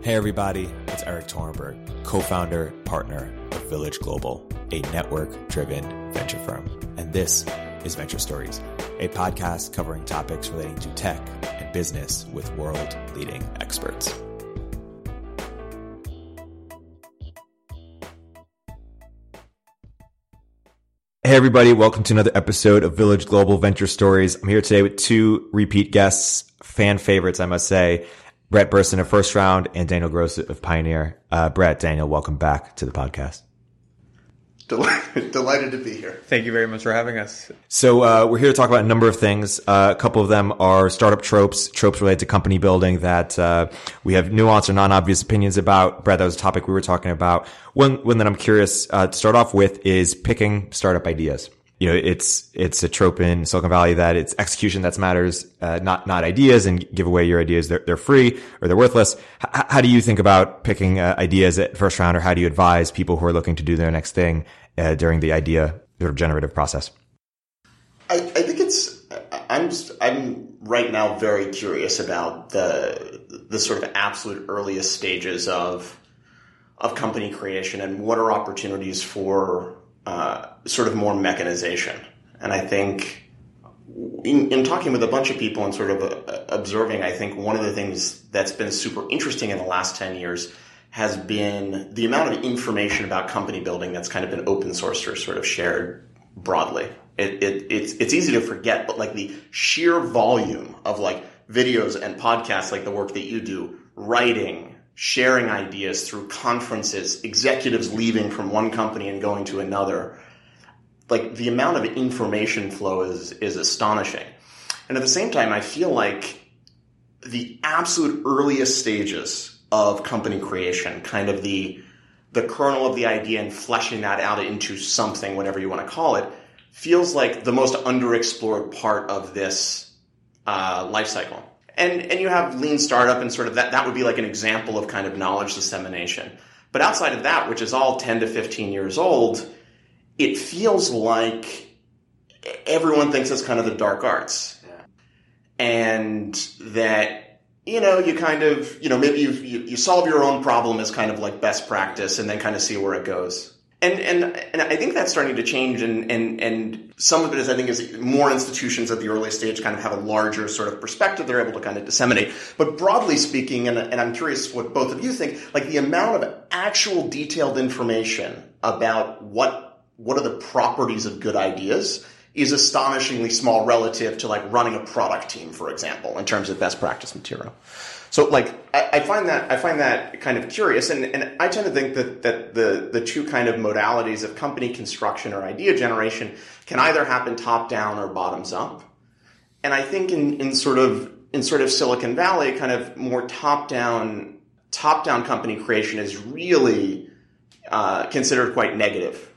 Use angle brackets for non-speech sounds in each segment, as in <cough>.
Hey, everybody, it's Erik Torenberg, co founder, partner of Village Global, a network driven venture firm. And this is Venture Stories, a podcast covering topics relating to tech and business with world leading experts. Hey, everybody, welcome to another episode of Village Global Venture Stories. I'm here today with two repeat guests, fan favorites, I must say. Brett Berson of First Round and Daniel Gross of Pioneer. Uh, Brett, Daniel, welcome back to the podcast. Delighted, <laughs> delighted to be here. Thank you very much for having us. So uh, we're here to talk about a number of things. Uh, a couple of them are startup tropes, tropes related to company building that uh, we have nuanced or non-obvious opinions about. Brett, that was a topic we were talking about. One, one that I'm curious uh, to start off with is picking startup ideas you know, it's, it's a trope in Silicon Valley that it's execution that matters, uh, not, not ideas and give away your ideas. They're, they're free or they're worthless. H- how do you think about picking uh, ideas at first round or how do you advise people who are looking to do their next thing, uh, during the idea sort of generative process? I, I think it's, I'm, just, I'm right now very curious about the, the sort of absolute earliest stages of, of company creation and what are opportunities for uh, sort of more mechanization. And I think in, in, talking with a bunch of people and sort of uh, observing, I think one of the things that's been super interesting in the last 10 years has been the amount of information about company building that's kind of been open sourced or sort of shared broadly. It, it, it's, it's easy to forget, but like the sheer volume of like videos and podcasts, like the work that you do, writing, sharing ideas through conferences, executives leaving from one company and going to another. Like the amount of information flow is, is astonishing. And at the same time, I feel like the absolute earliest stages of company creation, kind of the, the kernel of the idea and fleshing that out into something, whatever you want to call it, feels like the most underexplored part of this uh, life cycle and and you have lean startup and sort of that that would be like an example of kind of knowledge dissemination. But outside of that which is all 10 to 15 years old it feels like everyone thinks it's kind of the dark arts. Yeah. and that you know you kind of you know maybe you, you solve your own problem as kind of like best practice and then kind of see where it goes and and and I think that's starting to change, and and and some of it is I think is more institutions at the early stage kind of have a larger sort of perspective they're able to kind of disseminate. But broadly speaking, and and I'm curious what both of you think, like the amount of actual detailed information about what what are the properties of good ideas is astonishingly small relative to like running a product team, for example, in terms of best practice material. So like I, I, find that I find that kind of curious, and, and I tend to think that that the the two kind of modalities of company construction or idea generation can either happen top down or bottoms up. And I think in, in sort of in sort of Silicon Valley, kind of more top down top down company creation is really uh, considered quite negative.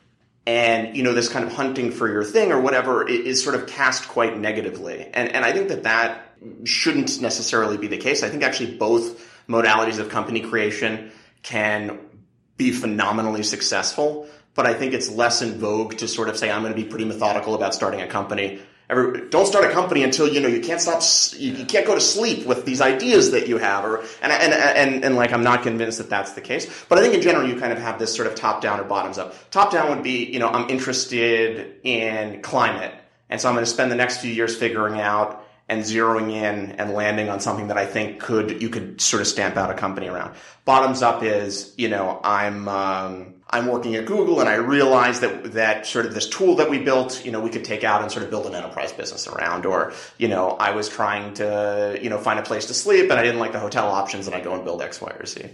And you know this kind of hunting for your thing or whatever is sort of cast quite negatively. And and I think that that shouldn't necessarily be the case. I think actually both modalities of company creation can be phenomenally successful, but I think it's less in vogue to sort of say, I'm going to be pretty methodical about starting a company. Every, don't start a company until you know you can't stop you, you, can't go to sleep with these ideas that you have or and, and and and like I'm not convinced that that's the case but I think in general you kind of have this sort of top down or bottoms up top down would be you know I'm interested in climate and so I'm going to spend the next few years figuring out and zeroing in and landing on something that I think could you could sort of stamp out a company around. Bottoms up is you know I'm um, I'm working at Google and I realized that that sort of this tool that we built you know we could take out and sort of build an enterprise business around. Or you know I was trying to you know find a place to sleep and I didn't like the hotel options and I go and build X, Y, or Z.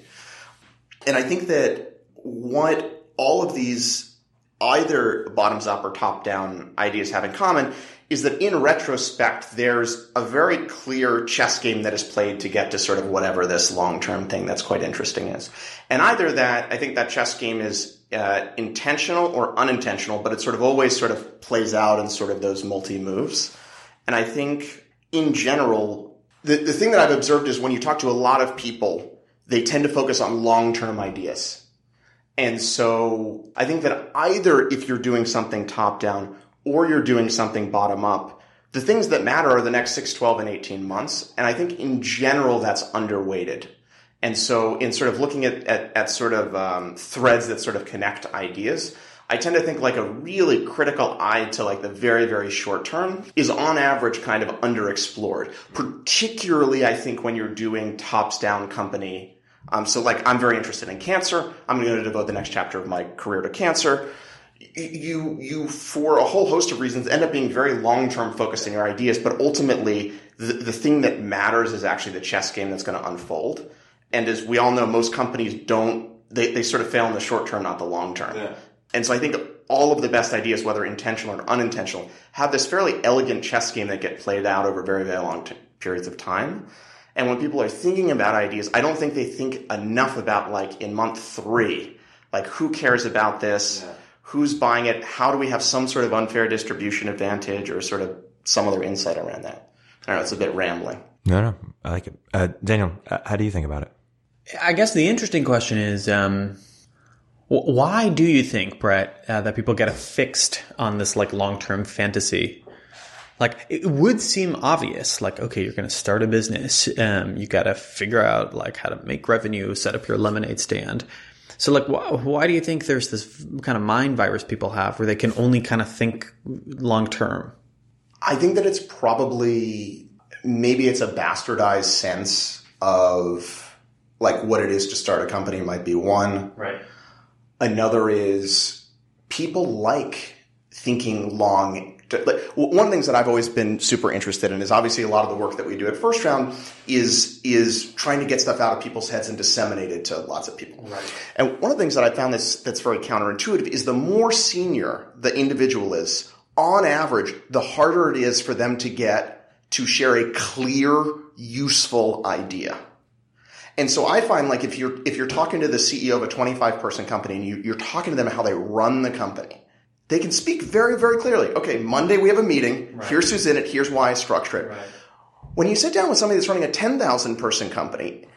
And I think that what all of these either bottoms up or top down ideas have in common is that in retrospect, there's a very clear chess game that is played to get to sort of whatever this long term thing that's quite interesting is. And either that, I think that chess game is uh, intentional or unintentional, but it sort of always sort of plays out in sort of those multi moves. And I think in general, the, the thing that I've observed is when you talk to a lot of people, they tend to focus on long term ideas. And so I think that either if you're doing something top down or you're doing something bottom up, the things that matter are the next 6, 12, and 18 months. And I think in general, that's underweighted. And so, in sort of looking at, at, at sort of um, threads that sort of connect ideas, I tend to think like a really critical eye to like the very, very short term is on average kind of underexplored. Particularly, I think when you're doing tops down company. Um, so like I'm very interested in cancer. I'm going to devote the next chapter of my career to cancer. You, you, for a whole host of reasons, end up being very long term focused in your ideas, but ultimately the, the thing that matters is actually the chess game that's going to unfold. And as we all know, most companies don't, they, they sort of fail in the short term, not the long term. Yeah. And so I think all of the best ideas, whether intentional or unintentional, have this fairly elegant chess game that get played out over very, very long t- periods of time. And when people are thinking about ideas, I don't think they think enough about like in month three, like who cares about this? Yeah. Who's buying it? How do we have some sort of unfair distribution advantage or sort of some other insight around that? I don't know, it's a bit rambling. No, no, I like it. Uh, Daniel, uh, how do you think about it? I guess the interesting question is, um, why do you think, Brett, uh, that people get fixed on this like long term fantasy? Like it would seem obvious, like okay, you're going to start a business, um, you got to figure out like how to make revenue, set up your lemonade stand. So like, wh- why do you think there's this kind of mind virus people have where they can only kind of think long term? I think that it's probably maybe it's a bastardized sense of like what it is to start a company might be one. Right Another is people like thinking long. Like, one of the things that I've always been super interested in is obviously a lot of the work that we do at First Round is is trying to get stuff out of people's heads and disseminate it to lots of people. Right. And one of the things that I found that's that's very counterintuitive is the more senior the individual is, on average, the harder it is for them to get to share a clear, useful idea. And so I find like if you're if you're talking to the CEO of a 25 person company and you, you're talking to them how they run the company, they can speak very very clearly. Okay, Monday we have a meeting. Right. Here's who's in it. Here's why I structure it. Right. When you sit down with somebody that's running a 10,000 person company,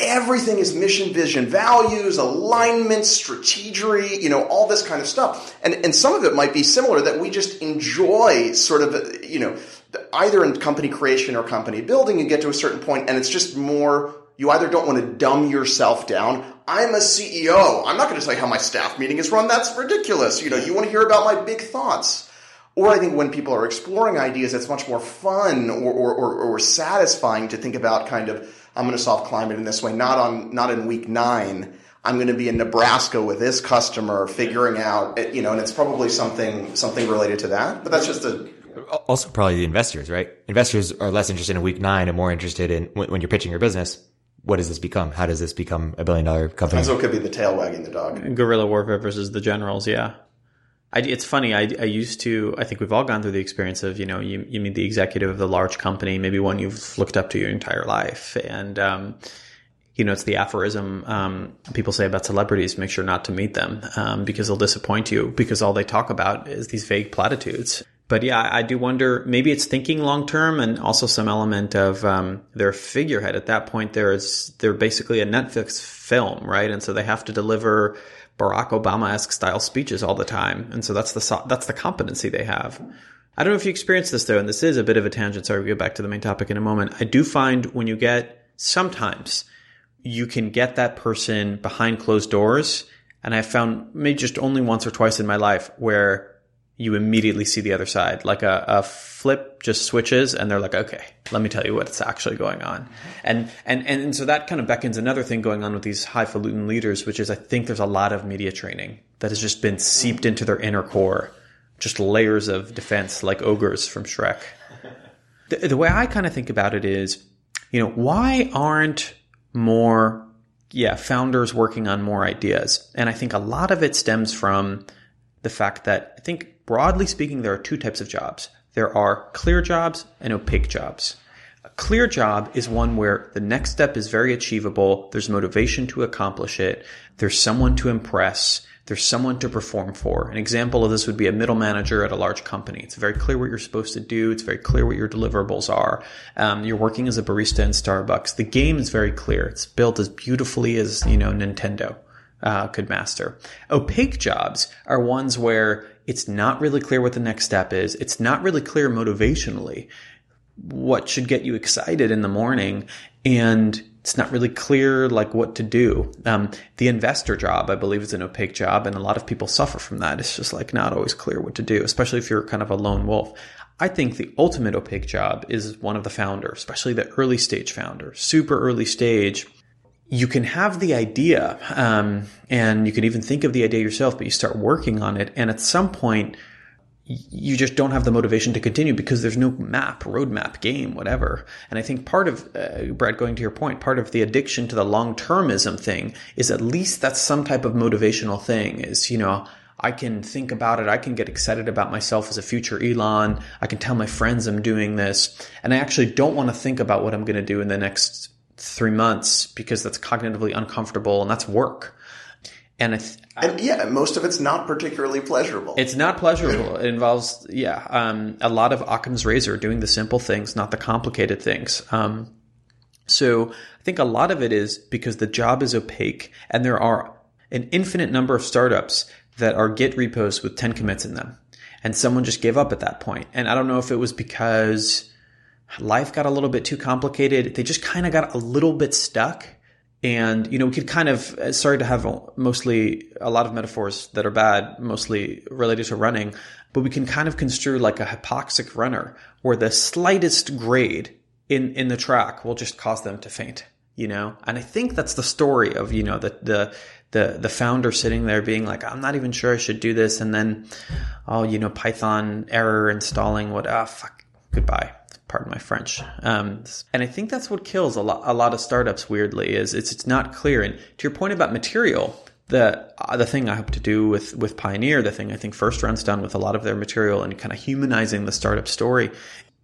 everything is mission, vision, values, alignment, strategy, you know, all this kind of stuff. And and some of it might be similar that we just enjoy sort of you know either in company creation or company building. You get to a certain point and it's just more you either don't want to dumb yourself down. I'm a CEO. I'm not going to tell you how my staff meeting is run. That's ridiculous. You know, you want to hear about my big thoughts. Or I think when people are exploring ideas, it's much more fun or, or, or, or satisfying to think about kind of, I'm going to solve climate in this way, not on, not in week nine. I'm going to be in Nebraska with this customer figuring out, eh, you know, and it's probably something, something related to that. But that's just a, also probably the investors, right? Investors are less interested in week nine and more interested in when you're pitching your business what does this become? How does this become a billion dollar company? So it could be the tail wagging the dog. Guerrilla warfare versus the generals. Yeah. I, it's funny. I, I used to, I think we've all gone through the experience of, you know, you, you meet the executive of the large company, maybe one you've looked up to your entire life. And, um, you know, it's the aphorism um, people say about celebrities: make sure not to meet them um, because they'll disappoint you because all they talk about is these vague platitudes but yeah, I do wonder. Maybe it's thinking long term, and also some element of um, their figurehead. At that point, there is they're basically a Netflix film, right? And so they have to deliver Barack Obama esque style speeches all the time, and so that's the that's the competency they have. I don't know if you experience this though, and this is a bit of a tangent. Sorry, we will get back to the main topic in a moment. I do find when you get sometimes you can get that person behind closed doors, and I found maybe just only once or twice in my life where you immediately see the other side. Like a, a, flip just switches and they're like, okay, let me tell you what's actually going on. And, and, and so that kind of beckons another thing going on with these highfalutin leaders, which is I think there's a lot of media training that has just been seeped into their inner core. Just layers of defense like ogres from Shrek. <laughs> The, the way I kind of think about it is, you know, why aren't more, yeah, founders working on more ideas? And I think a lot of it stems from the fact that I think broadly speaking, there are two types of jobs. There are clear jobs and opaque jobs. A clear job is one where the next step is very achievable. There's motivation to accomplish it. There's someone to impress. There's someone to perform for. An example of this would be a middle manager at a large company. It's very clear what you're supposed to do. It's very clear what your deliverables are. Um, you're working as a barista in Starbucks. The game is very clear. It's built as beautifully as, you know, Nintendo. Uh, could master. Opaque jobs are ones where it's not really clear what the next step is. It's not really clear motivationally what should get you excited in the morning. And it's not really clear like what to do. Um, the investor job, I believe, is an opaque job, and a lot of people suffer from that. It's just like not always clear what to do, especially if you're kind of a lone wolf. I think the ultimate opaque job is one of the founders, especially the early stage founder, super early stage. You can have the idea, um, and you can even think of the idea yourself, but you start working on it, and at some point, you just don't have the motivation to continue because there's no map, roadmap, game, whatever. And I think part of, uh, Brad, going to your point, part of the addiction to the long termism thing is at least that's some type of motivational thing is, you know, I can think about it. I can get excited about myself as a future Elon. I can tell my friends I'm doing this. And I actually don't want to think about what I'm going to do in the next three months because that's cognitively uncomfortable and that's work. And, th- and yeah, most of it's not particularly pleasurable. It's not pleasurable. It involves, yeah, um, a lot of Occam's razor, doing the simple things, not the complicated things. Um, so I think a lot of it is because the job is opaque and there are an infinite number of startups that are Git repos with 10 commits in them. And someone just gave up at that point. And I don't know if it was because life got a little bit too complicated. They just kind of got a little bit stuck and, you know, we could kind of, uh, sorry to have mostly a lot of metaphors that are bad, mostly related to running, but we can kind of construe like a hypoxic runner where the slightest grade in, in the track will just cause them to faint, you know? And I think that's the story of, you know, the, the, the, the founder sitting there being like, I'm not even sure I should do this. And then, oh, you know, Python error installing what, ah, fuck, goodbye pardon my French. Um, and I think that's what kills a lot, a lot of startups. Weirdly, is it's it's not clear. And to your point about material, the uh, the thing I hope to do with with Pioneer, the thing I think First Round's done with a lot of their material and kind of humanizing the startup story,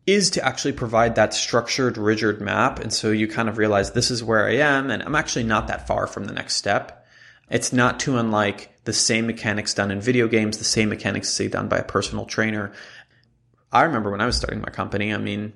is to actually provide that structured, rigid map. And so you kind of realize this is where I am, and I'm actually not that far from the next step. It's not too unlike the same mechanics done in video games, the same mechanics say done by a personal trainer. I remember when I was starting my company, I mean,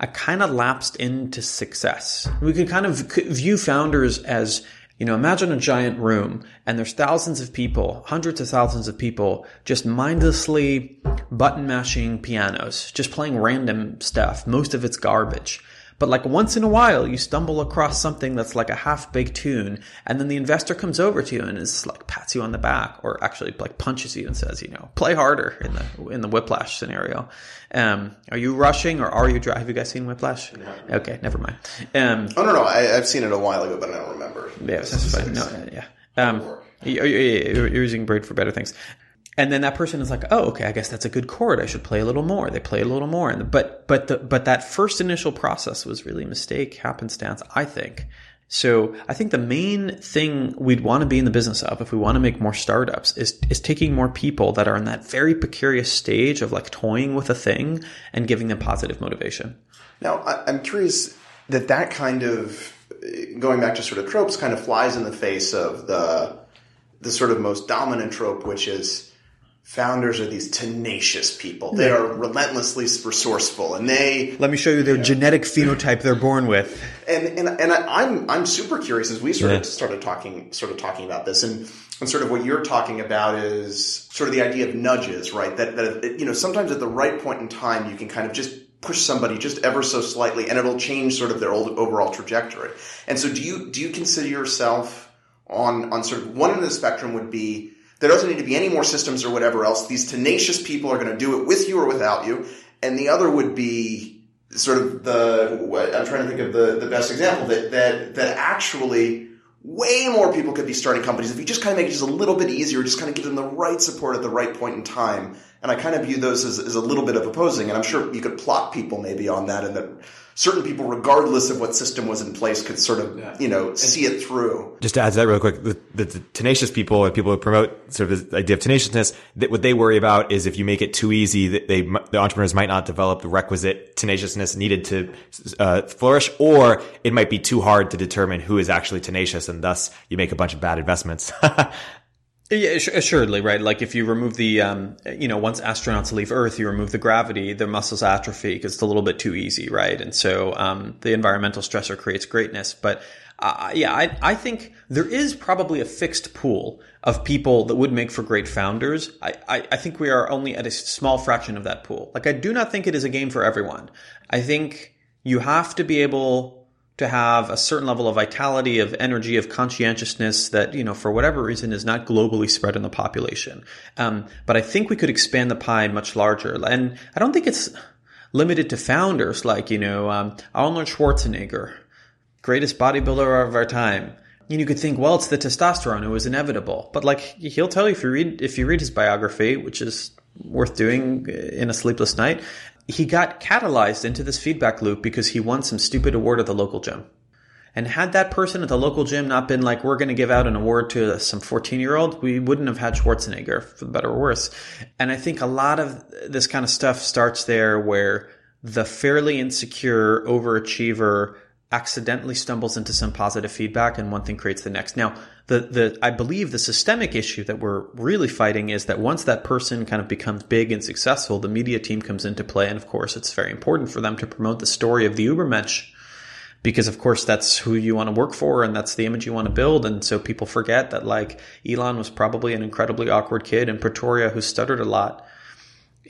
I kind of lapsed into success. We could kind of view founders as, you know, imagine a giant room and there's thousands of people, hundreds of thousands of people just mindlessly button mashing pianos, just playing random stuff. Most of it's garbage. But like once in a while, you stumble across something that's like a half baked tune, and then the investor comes over to you and is like pats you on the back, or actually like punches you and says, you know, play harder in the in the whiplash scenario. Um, are you rushing or are you? Dry? Have you guys seen Whiplash? No. Okay, never mind. Um, oh no, no, I, have seen it a while ago, but I don't remember. Yeah, that's fine. No, yeah. Um, you're, you're using Braid for better things. And then that person is like, "Oh, okay, I guess that's a good chord. I should play a little more." They play a little more, and but but the but that first initial process was really mistake, happenstance, I think. So I think the main thing we'd want to be in the business of, if we want to make more startups, is is taking more people that are in that very precarious stage of like toying with a thing and giving them positive motivation. Now, I'm curious that that kind of going back to sort of tropes kind of flies in the face of the the sort of most dominant trope, which is founders are these tenacious people. They are relentlessly resourceful, and they. Let me show you their you know, genetic phenotype they're born with. And and and I, am I'm super curious as we sort yeah. of started talking sort of talking about this, and and sort of what you're talking about is sort of the idea of nudges, right? That that you know sometimes at the right point in time you can kind of just push somebody just ever so slightly, and it'll change sort of their old, overall trajectory. And so, do you do you consider yourself on on sort of one end of the spectrum would be there doesn't need to be any more systems or whatever else. These tenacious people are going to do it with you or without you. And the other would be sort of the, I'm trying to think of the, the best example that, that, that actually way more people could be starting companies if you just kind of make it just a little bit easier, just kind of give them the right support at the right point in time. And I kind of view those as, as a little bit of opposing. And I'm sure you could plot people maybe on that and that certain people, regardless of what system was in place, could sort of, yeah. you know, see it through. Just to add to that real quick, the, the, the tenacious people and people who promote sort of the idea of tenaciousness, that what they worry about is if you make it too easy, that they, the entrepreneurs might not develop the requisite tenaciousness needed to uh, flourish, or it might be too hard to determine who is actually tenacious, and thus you make a bunch of bad investments. <laughs> Yeah, assuredly, right? Like if you remove the, um, you know, once astronauts leave Earth, you remove the gravity, their muscles atrophy because it's a little bit too easy, right? And so um, the environmental stressor creates greatness. But uh, yeah, I, I think there is probably a fixed pool of people that would make for great founders. I, I, I think we are only at a small fraction of that pool. Like I do not think it is a game for everyone. I think you have to be able to have a certain level of vitality, of energy, of conscientiousness that, you know, for whatever reason is not globally spread in the population. Um, but I think we could expand the pie much larger. And I don't think it's limited to founders like, you know, um, Arnold Schwarzenegger, greatest bodybuilder of our time. And you could think, well, it's the testosterone; it was inevitable. But like he'll tell you if you read if you read his biography, which is worth doing in a sleepless night, he got catalyzed into this feedback loop because he won some stupid award at the local gym. And had that person at the local gym not been like, we're going to give out an award to some 14 year old, we wouldn't have had Schwarzenegger, for the better or worse. And I think a lot of this kind of stuff starts there where the fairly insecure overachiever accidentally stumbles into some positive feedback and one thing creates the next. Now, the, the, I believe the systemic issue that we're really fighting is that once that person kind of becomes big and successful, the media team comes into play. And of course, it's very important for them to promote the story of the Ubermensch because of course that's who you want to work for and that's the image you want to build. And so people forget that like Elon was probably an incredibly awkward kid in Pretoria who stuttered a lot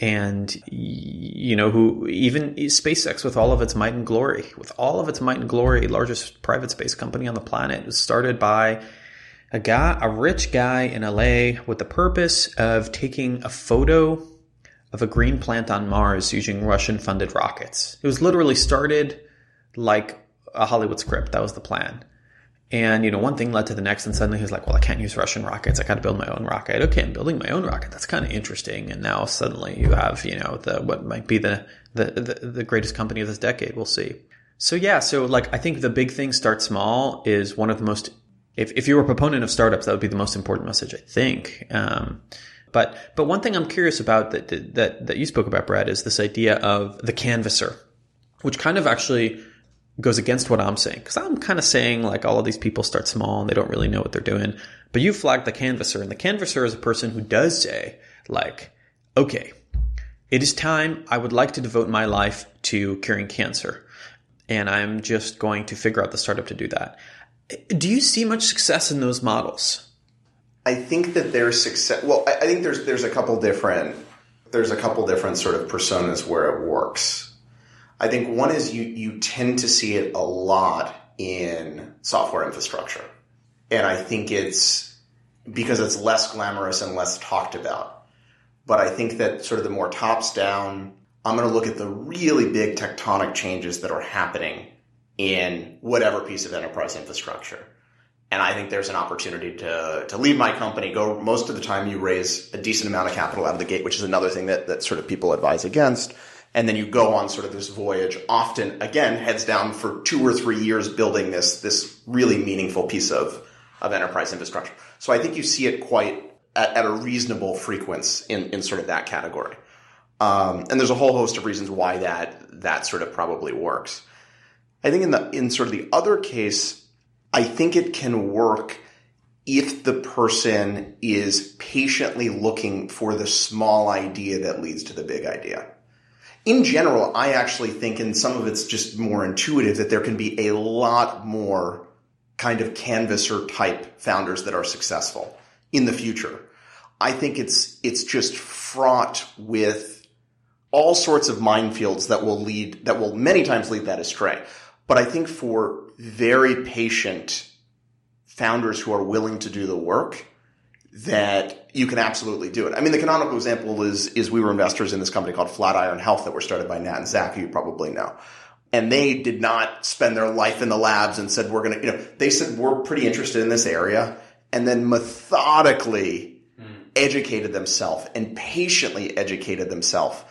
and you know who even SpaceX with all of its might and glory, with all of its might and glory, largest private space company on the planet, was started by a guy, a rich guy in LA, with the purpose of taking a photo of a green plant on Mars using Russian-funded rockets. It was literally started like a Hollywood script. That was the plan. And, you know, one thing led to the next, and suddenly he's like, well, I can't use Russian rockets. I got to build my own rocket. Okay, I'm building my own rocket. That's kind of interesting. And now suddenly you have, you know, the, what might be the, the, the, the greatest company of this decade. We'll see. So yeah, so like, I think the big thing start small is one of the most, if, if you were a proponent of startups, that would be the most important message, I think. Um, but, but one thing I'm curious about that, that, that you spoke about, Brad, is this idea of the canvasser, which kind of actually goes against what I'm saying. Cause I'm kind of saying like all of these people start small and they don't really know what they're doing. But you flagged the canvasser and the canvasser is a person who does say like, okay, it is time. I would like to devote my life to curing cancer. And I'm just going to figure out the startup to do that. Do you see much success in those models? I think that there's success. Well, I think there's there's a couple different there's a couple different sort of personas where it works. I think one is you you tend to see it a lot in software infrastructure. And I think it's because it's less glamorous and less talked about. But I think that sort of the more tops down, I'm going to look at the really big tectonic changes that are happening in whatever piece of enterprise infrastructure. And I think there's an opportunity to, to leave my company, go most of the time you raise a decent amount of capital out of the gate, which is another thing that, that sort of people advise against and then you go on sort of this voyage often again heads down for two or three years building this this really meaningful piece of of enterprise infrastructure. So i think you see it quite at, at a reasonable frequency in in sort of that category. Um, and there's a whole host of reasons why that that sort of probably works. I think in the in sort of the other case i think it can work if the person is patiently looking for the small idea that leads to the big idea in general, I actually think, and some of it's just more intuitive, that there can be a lot more kind of canvasser type founders that are successful in the future. I think it's it's just fraught with all sorts of minefields that will lead that will many times lead that astray. But I think for very patient founders who are willing to do the work, that you can absolutely do it. I mean, the canonical example is is we were investors in this company called Flatiron Health that were started by Nat and Zach, who you probably know. And they did not spend their life in the labs and said, we're going to, you know, they said, we're pretty interested in this area. And then methodically mm. educated themselves and patiently educated themselves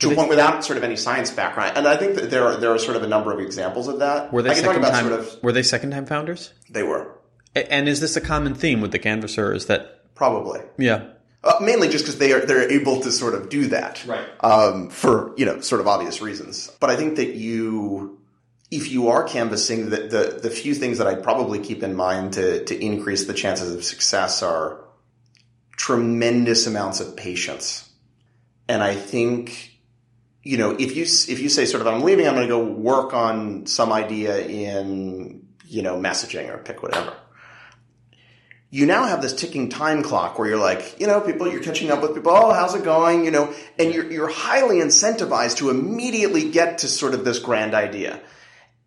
to a point without sort of any science background. And I think that there are, there are sort of a number of examples of that. Were they second time, sort of, were they second time founders? They were. And is this a common theme with the canvasser? Is that Probably. Yeah. Uh, mainly just because they are they're able to sort of do that, right? Um, for you know sort of obvious reasons. But I think that you, if you are canvassing, the, the the few things that I'd probably keep in mind to to increase the chances of success are tremendous amounts of patience, and I think you know if you if you say sort of I'm leaving, I'm going to go work on some idea in you know messaging or pick whatever you now have this ticking time clock where you're like, you know, people, you're catching up with people. Oh, how's it going? You know, and you're, you're highly incentivized to immediately get to sort of this grand idea.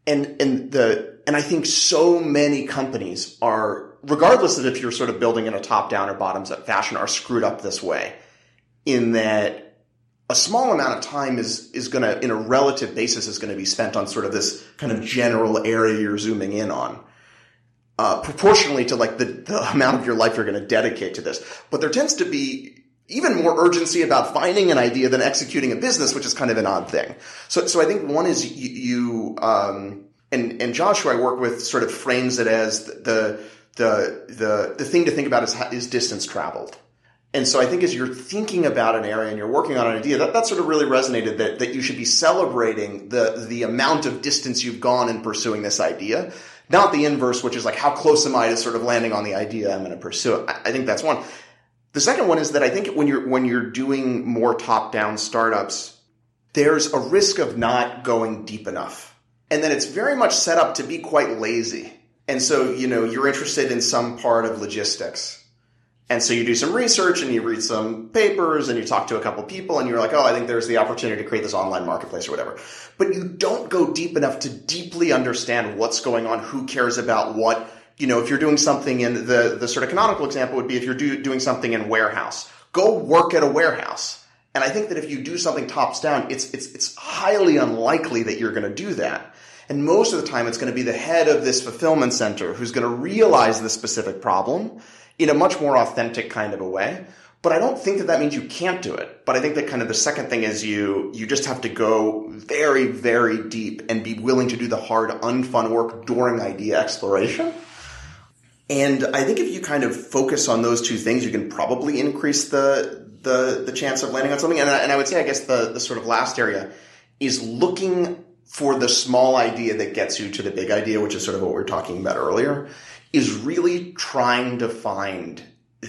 And, and the, and I think so many companies are, regardless of if you're sort of building in a top down or bottoms up fashion, are screwed up this way in that a small amount of time is, is going to, in a relative basis, is going to be spent on sort of this kind of general area you're zooming in on. Uh, proportionally to like the, the amount of your life you're going to dedicate to this. But there tends to be even more urgency about finding an idea than executing a business, which is kind of an odd thing. So, so I think one is you, you um, and, and Josh, who I work with, sort of frames it as the, the, the, the thing to think about is, is distance traveled. And so I think as you're thinking about an area and you're working on an idea, that, that sort of really resonated that, that you should be celebrating the, the amount of distance you've gone in pursuing this idea. Not the inverse, which is like, how close am I to sort of landing on the idea I'm going to pursue? I, think that's one. The second one is that I think when you're, when you're doing more top down startups, there's a risk of not going deep enough and then it's very much set up to be quite lazy. And so, you know, you're interested in some part of logistics. And so you do some research and you read some papers and you talk to a couple people and you're like, oh, I think there's the opportunity to create this online marketplace or whatever. But you don't go deep enough to deeply understand what's going on, who cares about what. You know, if you're doing something in the, the sort of canonical example would be if you're do, doing something in warehouse, go work at a warehouse. And I think that if you do something tops down, it's, it's, it's highly unlikely that you're going to do that. And most of the time, it's going to be the head of this fulfillment center who's going to realize the specific problem in a much more authentic kind of a way. But I don't think that that means you can't do it. But I think that kind of the second thing is you, you just have to go very, very deep and be willing to do the hard, unfun work during idea exploration. And I think if you kind of focus on those two things, you can probably increase the, the, the chance of landing on something. And I, and I would say, I guess the, the sort of last area is looking for the small idea that gets you to the big idea, which is sort of what we were talking about earlier, is really trying to find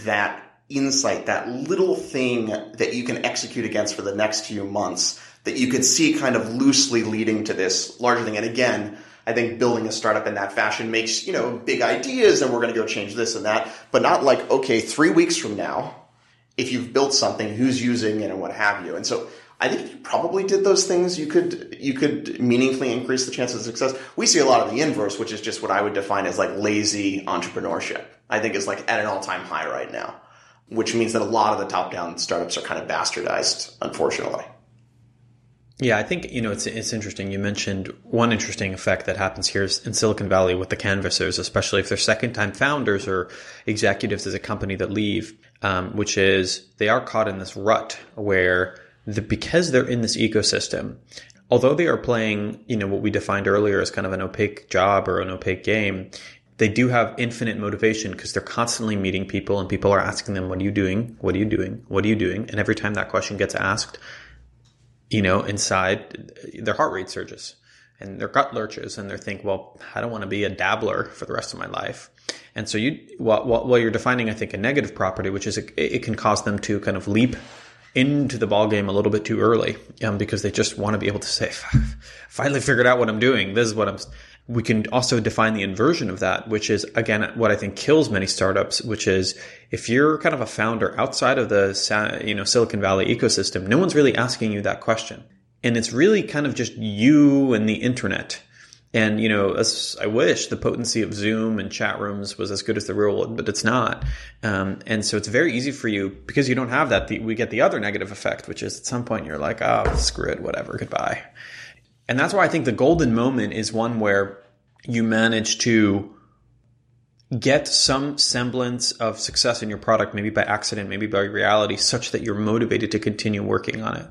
that insight, that little thing that you can execute against for the next few months that you could see kind of loosely leading to this larger thing. And again, I think building a startup in that fashion makes, you know, big ideas and we're going to go change this and that, but not like, okay, three weeks from now, if you've built something, who's using it and what have you. And so I think if you probably did those things, you could you could meaningfully increase the chances of success. We see a lot of the inverse, which is just what I would define as like lazy entrepreneurship. I think is like at an all time high right now, which means that a lot of the top down startups are kind of bastardized, unfortunately. Yeah, I think you know it's it's interesting. You mentioned one interesting effect that happens here is in Silicon Valley with the canvassers, especially if they're second time founders or executives as a company that leave, um, which is they are caught in this rut where because they're in this ecosystem, although they are playing, you know, what we defined earlier as kind of an opaque job or an opaque game, they do have infinite motivation because they're constantly meeting people and people are asking them, what are you doing? What are you doing? What are you doing? And every time that question gets asked, you know, inside their heart rate surges and their gut lurches and they think, well, I don't want to be a dabbler for the rest of my life. And so you, while, while you're defining, I think, a negative property, which is it, it can cause them to kind of leap into the ball game a little bit too early um, because they just want to be able to say, finally figured out what I'm doing. This is what I'm. We can also define the inversion of that, which is again what I think kills many startups, which is if you're kind of a founder outside of the you know Silicon Valley ecosystem, no one's really asking you that question, and it's really kind of just you and the internet and you know, as I wish the potency of Zoom and chat rooms was as good as the real world, but it's not. Um, and so it's very easy for you because you don't have that. The, we get the other negative effect, which is at some point you're like, oh, screw it, whatever, goodbye. And that's why I think the golden moment is one where you manage to get some semblance of success in your product, maybe by accident, maybe by reality, such that you're motivated to continue working on it.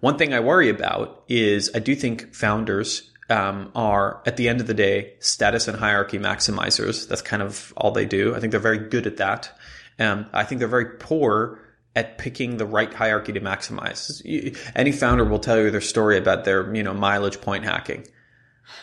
One thing I worry about is I do think founders um, are at the end of the day status and hierarchy maximizers. That's kind of all they do. I think they're very good at that. Um, I think they're very poor at picking the right hierarchy to maximize. Any founder will tell you their story about their you know mileage point hacking,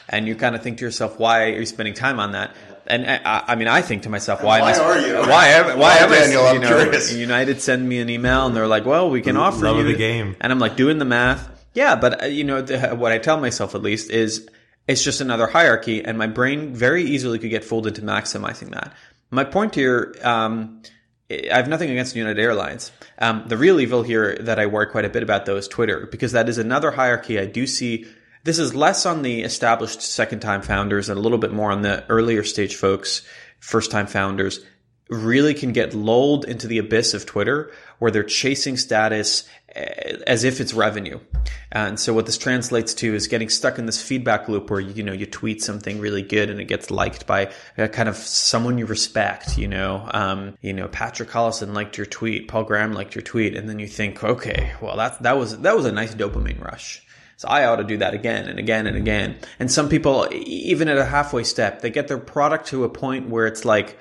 and you kind of think to yourself, why are you spending time on that? And I, I mean, I think to myself, why, why am I, are you? Why am, why, why am Daniel, I? I'm You know, curious. United send me an email, and they're like, "Well, we can offer Love you of the game. And I'm like doing the math. Yeah, but uh, you know the, what I tell myself at least is it's just another hierarchy, and my brain very easily could get fooled into maximizing that. My point here, um, I have nothing against United Airlines. Um, the real evil here that I worry quite a bit about though is Twitter, because that is another hierarchy I do see. this is less on the established second time founders and a little bit more on the earlier stage folks, first time founders really can get lulled into the abyss of Twitter where they're chasing status eh, as if it's revenue. And so what this translates to is getting stuck in this feedback loop where you know you tweet something really good and it gets liked by kind of someone you respect. You know, um, you know Patrick Collison liked your tweet, Paul Graham liked your tweet, and then you think, okay, well that that was that was a nice dopamine rush. So I ought to do that again and again and again. And some people, even at a halfway step, they get their product to a point where it's like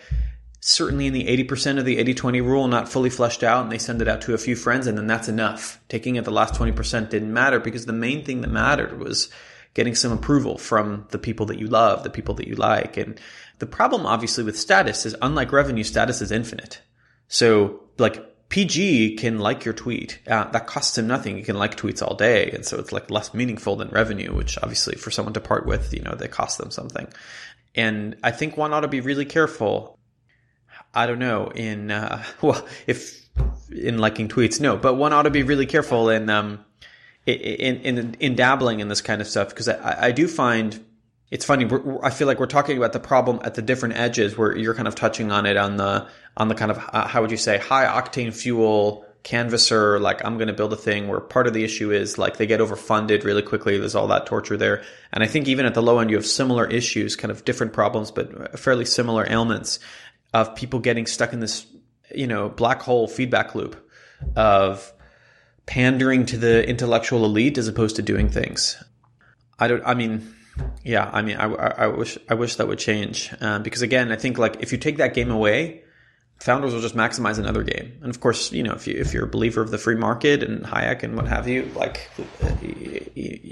certainly in the 80% of the 80-20 rule not fully fleshed out and they send it out to a few friends and then that's enough taking it the last 20% didn't matter because the main thing that mattered was getting some approval from the people that you love the people that you like and the problem obviously with status is unlike revenue status is infinite so like PG can like your tweet. Uh, that costs him nothing. He can like tweets all day. And so it's like less meaningful than revenue, which obviously for someone to part with, you know, they cost them something. And I think one ought to be really careful I don't know in uh, <laughs> well if in liking tweets no but one ought to be really careful in um in in, in dabbling in this kind of stuff because I, I do find it's funny I feel like we're talking about the problem at the different edges where you're kind of touching on it on the on the kind of uh, how would you say high octane fuel canvasser like i'm going to build a thing where part of the issue is like they get overfunded really quickly there's all that torture there. And i think even at the low end you have similar issues kind of different problems but fairly similar ailments of people getting stuck in this, you know, black hole feedback loop of pandering to the intellectual elite as opposed to doing things. I don't. I mean, yeah. I mean, I, I, wish I wish that would change uh, because again, I think like if you take that game away, founders will just maximize another game. And of course, you know, if you if you're a believer of the free market and Hayek and what have you, like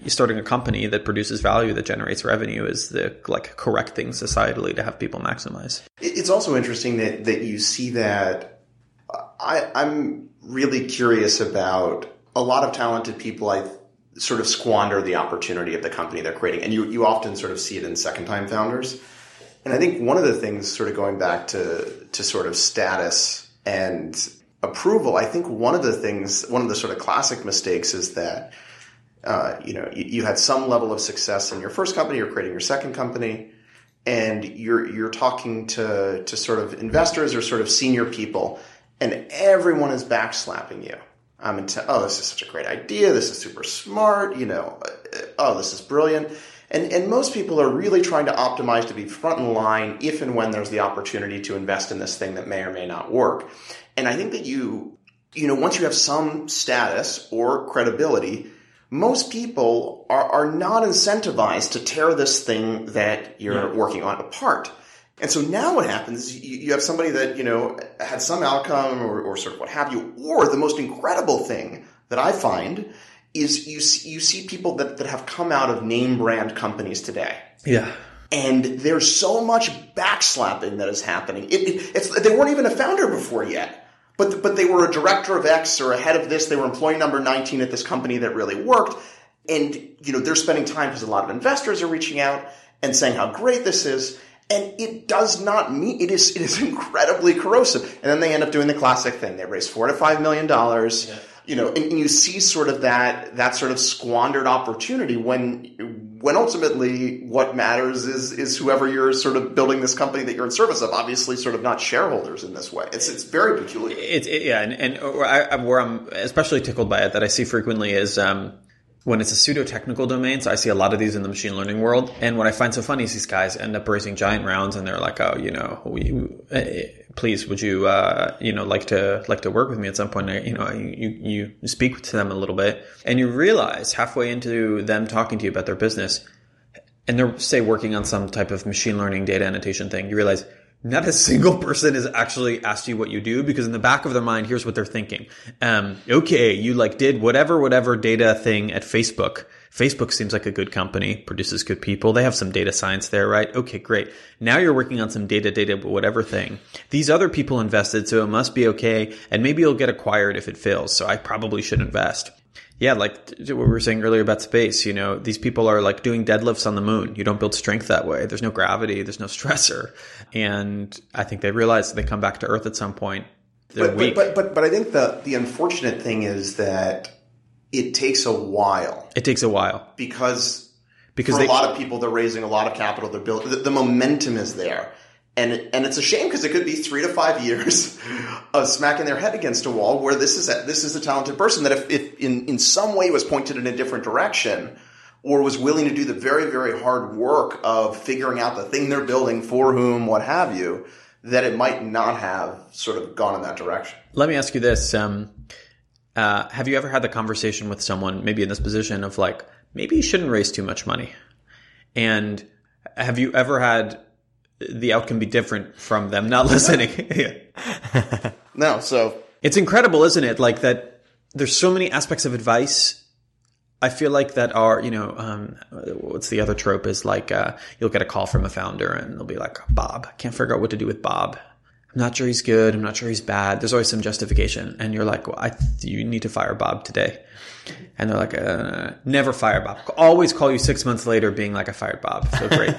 starting a company that produces value that generates revenue is the like correct thing societally to have people maximize. It's also interesting that that you see that. I, I'm really curious about a lot of talented people. I sort of squander the opportunity of the company they're creating, and you you often sort of see it in second time founders and I think one of the things, sort of going back to to sort of status and approval, I think one of the things, one of the sort of classic mistakes is that uh, you know you, you, had some level of success in your first company, you're creating your second company, and you're you're talking to to sort of investors or sort of senior people, and everyone is backslapping you. I'm into, oh, this is such a great idea. This is super smart. You know, uh, oh, this is brilliant and, and most people are really trying to optimize to be front in line if and when there's the opportunity to invest in this thing that may or may not work. And I think that you, you know, once you have some status or credibility, most people are, are not incentivized to tear this thing that you're yeah. working on apart. And so now what happens is you, you have somebody that, you know, had some outcome or, or sort of what have you, or the most incredible thing that I find is you see, you see people that, that have come out of name brand companies today. Yeah. And there's so much backslapping that is happening. It, it, it's, they weren't even a founder before yet, but, but they were a director of X or a head of this. They were employee number 19 at this company that really worked. And, you know, they're spending time because a lot of investors are reaching out and saying how great this is. And it does not mean it is, it is <laughs> incredibly corrosive. And then they end up doing the classic thing. They raise four to five million dollars. Yeah you know, and, and, you see sort of that that sort of squandered opportunity when when ultimately what matters is is whoever you're sort of building this company that you're in service of. Obviously, sort of not shareholders in this way. It's it's very peculiar. It's it, yeah, and, and I, where I'm especially tickled by it that I see frequently is. Um, when it's a pseudo technical domain, so I see a lot of these in the machine learning world. And what I find so funny is these guys end up raising giant rounds, and they're like, "Oh, you know, we, uh, please, would you, uh, you know, like to like to work with me at some point?" You know, you you speak to them a little bit, and you realize halfway into them talking to you about their business, and they're say working on some type of machine learning data annotation thing, you realize not a single <laughs> person has actually asked you what you do because in the back of their mind, here's what they're thinking. Um, okay, you like did whatever, whatever data thing at Facebook. Facebook seems like a good company, produces good people. They have some data science there, right? Okay, great. Now you're working on some data, data, whatever thing. These other people invested, so it must be okay. And maybe you'll get acquired if it fails. So I probably should invest yeah, like what we were saying earlier about space, you know, these people are like doing deadlifts on the moon. You don't build strength that way. There's no gravity, there's no <laughs> stressor. And I think they realize they come back to Earth at some point. They're but, weak. But, but, but, but I think the, the unfortunate thing is that it takes a while. It takes a while. Because because for they, a lot of people, they're raising a lot of capital. They're building. The, the momentum is there, and and it's a shame because it could be three to five years <laughs> of smacking their head against a wall where this is a, this is a talented person that if, if in in some way was pointed in a different direction or was willing to do the very very hard work of figuring out the thing they're building for whom, what have you, that it might not have sort of gone in that direction. Let me ask you this: um, uh, Have you ever had the conversation with someone, maybe in this position, of like, maybe you shouldn't raise too much money? And have you ever had the outcome be different from them not <laughs> listening? yeah. <laughs> No, so It's incredible, isn't it? Like that. There's so many aspects of advice. I feel like that are, you know, um, what's the other trope is like, uh, you'll get a call from a founder and they'll be like, Bob, can't figure out what to do with Bob. I'm not sure he's good. I'm not sure he's bad. There's always some justification. And you're like, well, I, you need to fire Bob today. And they're like, uh, never fire Bob. Always call you six months later being like, I fired Bob. So great.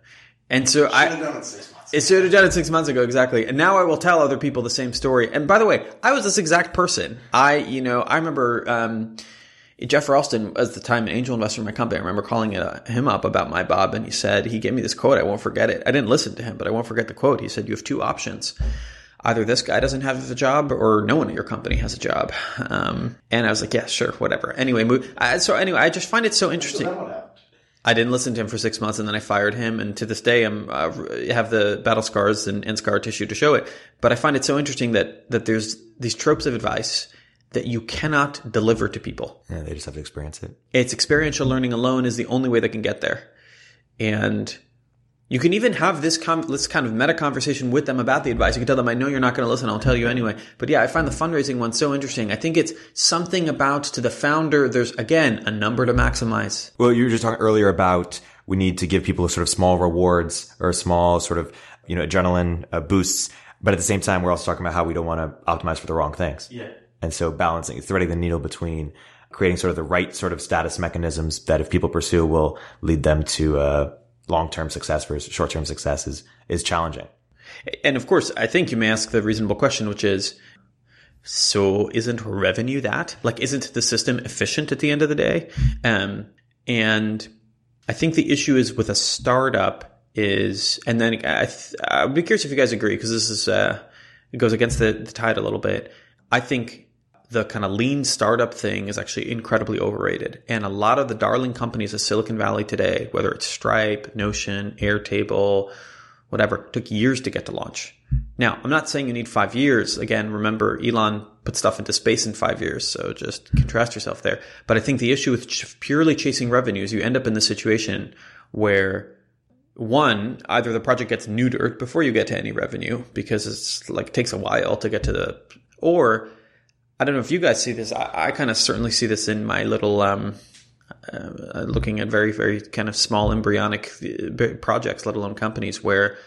<laughs> and so I, done it six months. it should have done it six months ago, exactly. And now I will tell other people the same story. And by the way, I was this exact person. I, you know, I remember um, Geoff Ralston, at the time an angel investor in my company. I remember calling uh, him up about my Bob, and he said he gave me this quote. I won't forget it. I didn't listen to him, but I won't forget the quote. He said, "You have two options." Either this guy doesn't have a job, or no one at your company has a job. Um, and I was like, "Yeah, sure, whatever." Anyway, move, I, so anyway, I just find it so interesting. I didn't listen to him for six months, and then I fired him. And to this day, I'm uh, have the battle scars and, and scar tissue to show it. But I find it so interesting that that there's these tropes of advice that you cannot deliver to people. Yeah, they just have to experience it. It's experiential learning alone is the only way that can get there, and you can even have this com- this kind of meta conversation with them about the advice. You can tell them, "I know you're not going to listen. I'll tell you anyway." But yeah, I find the fundraising one so interesting. I think it's something about to the founder. There's again a number to maximize. Well, you were just talking earlier about we need to give people a sort of small rewards or small sort of, you know, adrenaline uh, boosts. But at the same time, we're also talking about how we don't want to optimize for the wrong things. Yeah. And so balancing, threading the needle between creating sort of the right sort of status mechanisms that if people pursue will lead them to uh, long-term success versus short-term success is, is challenging. And of course, I think you may ask the reasonable question, which is, so isn't revenue that? Like, isn't the system efficient at the end of the day? Um, and I think the issue is with a startup is, and then I th- I'd be curious if you guys agree, because this is, uh, it goes against the, the tide a little bit. I think the kind of lean startup thing is actually incredibly overrated. And a lot of the darling companies of Silicon Valley today, whether it's Stripe, Notion, Airtable, whatever, took years to get to launch. Now, I'm not saying you need five years. Again, remember Elon put stuff into space in five years. So just contrast yourself there. But I think the issue with ch- purely chasing revenues, you end up in the situation where one, either the project gets neutered before you get to any revenue because it's like takes a while to get to the, or I don't know if you guys see this. I, I kind of certainly see this in my little, um, uh, looking at very, very kind of small embryonic uh, projects, let alone companies, where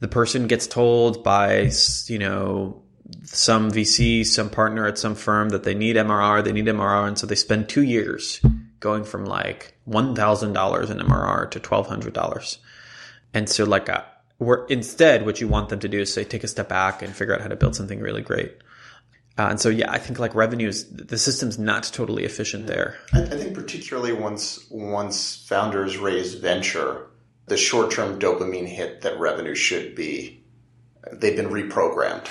the person gets told by, you know, some VC, some partner at some firm that they need MRR, they need MRR. And so they spend two years going from like $1,000 in MRR to $1,200. And so like, uh, we're instead, what you want them to do is say, take a step back and figure out how to build something really great. Uh, and so, yeah, I think like revenues, the system's not totally efficient there. I, I think particularly once once founders raise venture, the short term dopamine hit that revenue should be, they've been reprogrammed,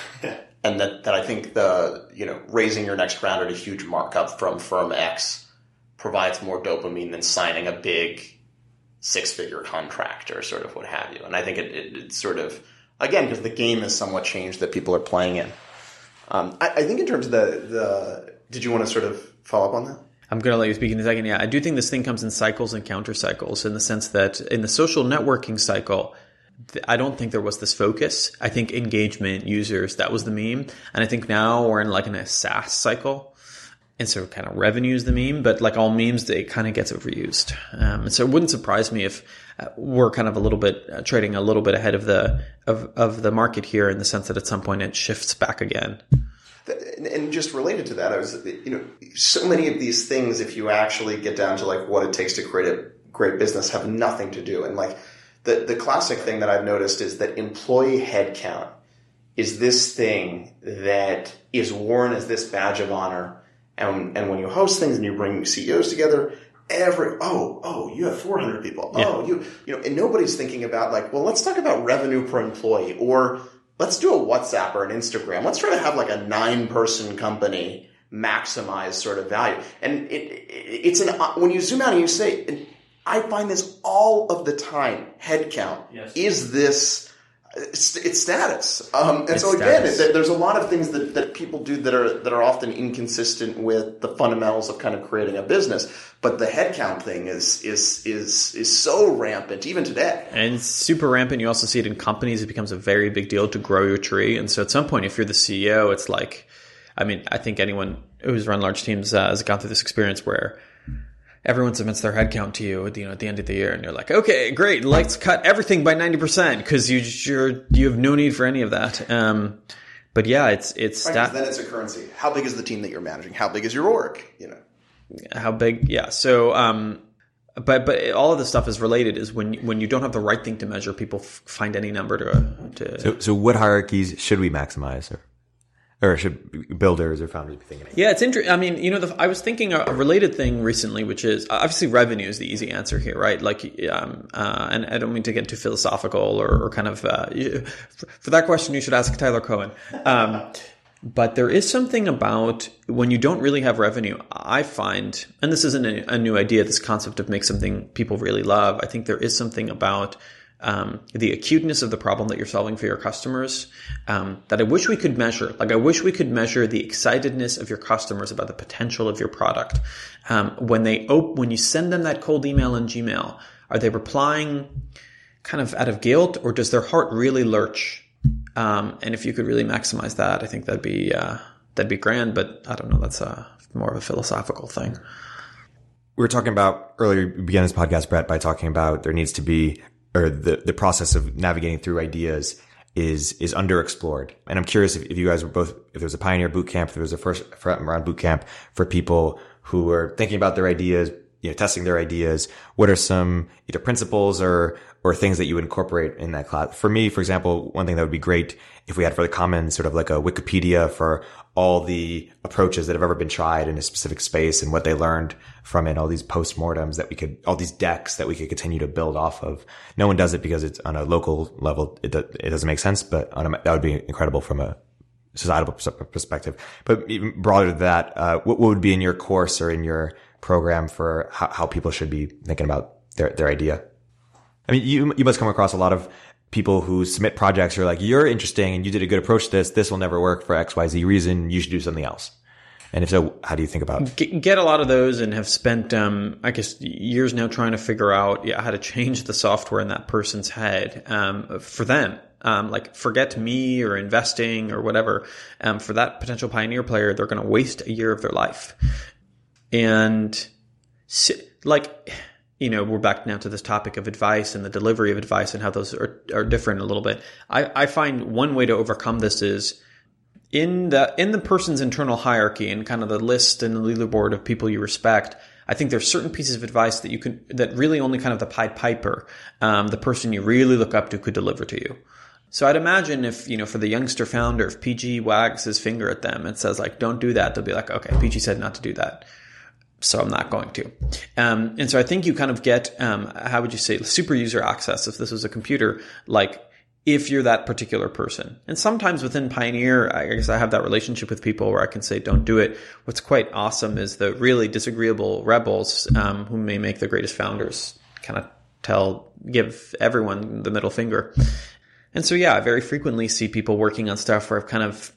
and that, that I think the you know raising your next round at a huge markup from firm X provides more dopamine than signing a big six figure contract or sort of what have you. And I think it, it, it's sort of again because the game has somewhat changed that people are playing in. Um, I, I, think in terms of the, the, did you want to sort of follow up on that? I'm going to let you speak in a second. Yeah, I do think this thing comes in cycles and counter cycles in the sense that in the social networking cycle, I don't think there was this focus. I think engagement, users, that was the meme. And I think now we're in like in a SaaS cycle. And so kind of revenue is the meme, but like all memes, it kind of gets overused. Um, and so it wouldn't surprise me if uh, we're kind of a little bit uh, trading a little bit ahead of the of, of the market here in the sense that at some point it shifts back again. And just related to that, I was you know so many of these things, if you actually get down to like what it takes to create a great business, have nothing to do. And like the the classic thing that I've noticed is that employee headcount is this thing that is worn as this badge of honor. And, and when you host things and you bring CEOs together, every oh oh you have 400 people. Oh you you know and nobody's thinking about like well let's talk about revenue per employee or let's do a whatsapp or an instagram. Let's try to have like a nine person company maximize sort of value. And it, it it's an when you zoom out and you say i find this all of the time headcount Yes. is this it's, it's status. Um, and It's so again, it, there's a lot of things that, that people do that are that are often inconsistent with the fundamentals of kind of creating a business. But the headcount thing is is is is so rampant even today. And super rampant. You also see it in companies. It becomes a very big deal to grow your tree. And so at some point, if you're the CEO, it's like, I mean, I think anyone who's run large teams uh, has gone through this experience where everyone submits their headcount to you at the, you know, at the end of the year, and you're like, okay, great, let's cut everything by 90% because you, you're, you have no need for any of that. Um, but yeah, it's, it's Right, 'cause stat- then it's a currency. How big is the team that you're managing? How big is your org? You know. how big yeah so um but but all of this stuff is related is when when you don't have the right thing to measure people f- find any number to to So, so what hierarchies should we maximize, or or should builders or founders be thinking? Yeah it's interesting i mean you know the, i was thinking a, related thing recently which is obviously revenue is the easy answer here right like um uh, and i don't mean to get too philosophical or, or kind of uh, you, for, for that question you should ask tyler cowen um but there is something about when you don't really have revenue i find and this isn't a, a new idea this concept of make something people really love i think there is something about um, the acuteness of the problem that you're solving for your customers um, that I wish we could measure. Like I wish we could measure the excitedness of your customers about the potential of your product. Um, when they op- when you send them that cold email in Gmail, are they replying kind of out of guilt or does their heart really lurch? Um, and if you could really maximize that, I think that'd be uh, that'd be grand. But I don't know. That's a more of a philosophical thing. we were talking about earlier, we began this podcast, Brett, by talking about there needs to be, or the, the process of navigating through ideas is, is underexplored. And I'm curious if, if you guys were both, if there was a pioneer boot camp, if there was a first front round boot camp for people who are thinking about their ideas, you know, testing their ideas. What are some either principles or, or things that you incorporate in that class? For me, for example, one thing that would be great if we had for the commons sort of like a Wikipedia for all the approaches that have ever been tried in a specific space and what they learned from it, all these postmortems that we could, all these decks that we could continue to build off of. No one does it because it's on a local level. It, it doesn't make sense, but a, that would be incredible from a societal perspective. But even broader than that, uh, what, what would be in your course or in your program for how, how people should be thinking about their, their idea? I mean, you, you must come across a lot of people who submit projects are like, you're interesting and you did a good approach to this. This will never work for XYZ reason. You should do something else. And if so, how do you think about Get, get a lot of those and have spent, um, I guess, years now trying to figure out yeah, how to change the software in that person's head um, for them. Um, like forget me or investing or whatever. Um, for that potential pioneer player, they're going to waste a year of their life. And like, you know, we're back now to this topic of advice and the delivery of advice and how those are, are different a little bit. I, I find one way to overcome this is in the in the person's internal hierarchy and kind of the list and the leaderboard of people you respect. I think there's certain pieces of advice that you can that really only kind of the Pied Piper, um, the person you really look up to, could deliver to you. So I'd imagine if, you know, for the youngster founder, if PG wags his finger at them and says like, don't do that, they'll be like, okay, PG said not to do that. So I'm not going to. Um, and so I think you kind of get, um, how would you say, super user access if this was a computer, like if you're that particular person. And sometimes within Pioneer, I guess I have that relationship with people where I can say, don't do it. What's quite awesome is the really disagreeable rebels, um, who may make the greatest founders kind of tell, give everyone the middle finger. And so, yeah, I very frequently see people working on stuff where I've kind of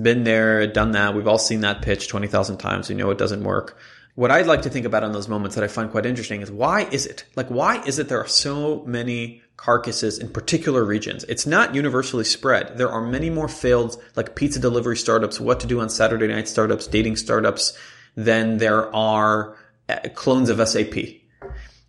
been there, done that. We've all seen that pitch 20,000 times. We know it doesn't work. What I'd like to think about in those moments that I find quite interesting is why is it? Like, why is it there are so many carcasses in particular regions? It's not universally spread. There are many more failed, like pizza delivery startups, what to do on Saturday night startups, dating startups, than there are uh, clones of SAP.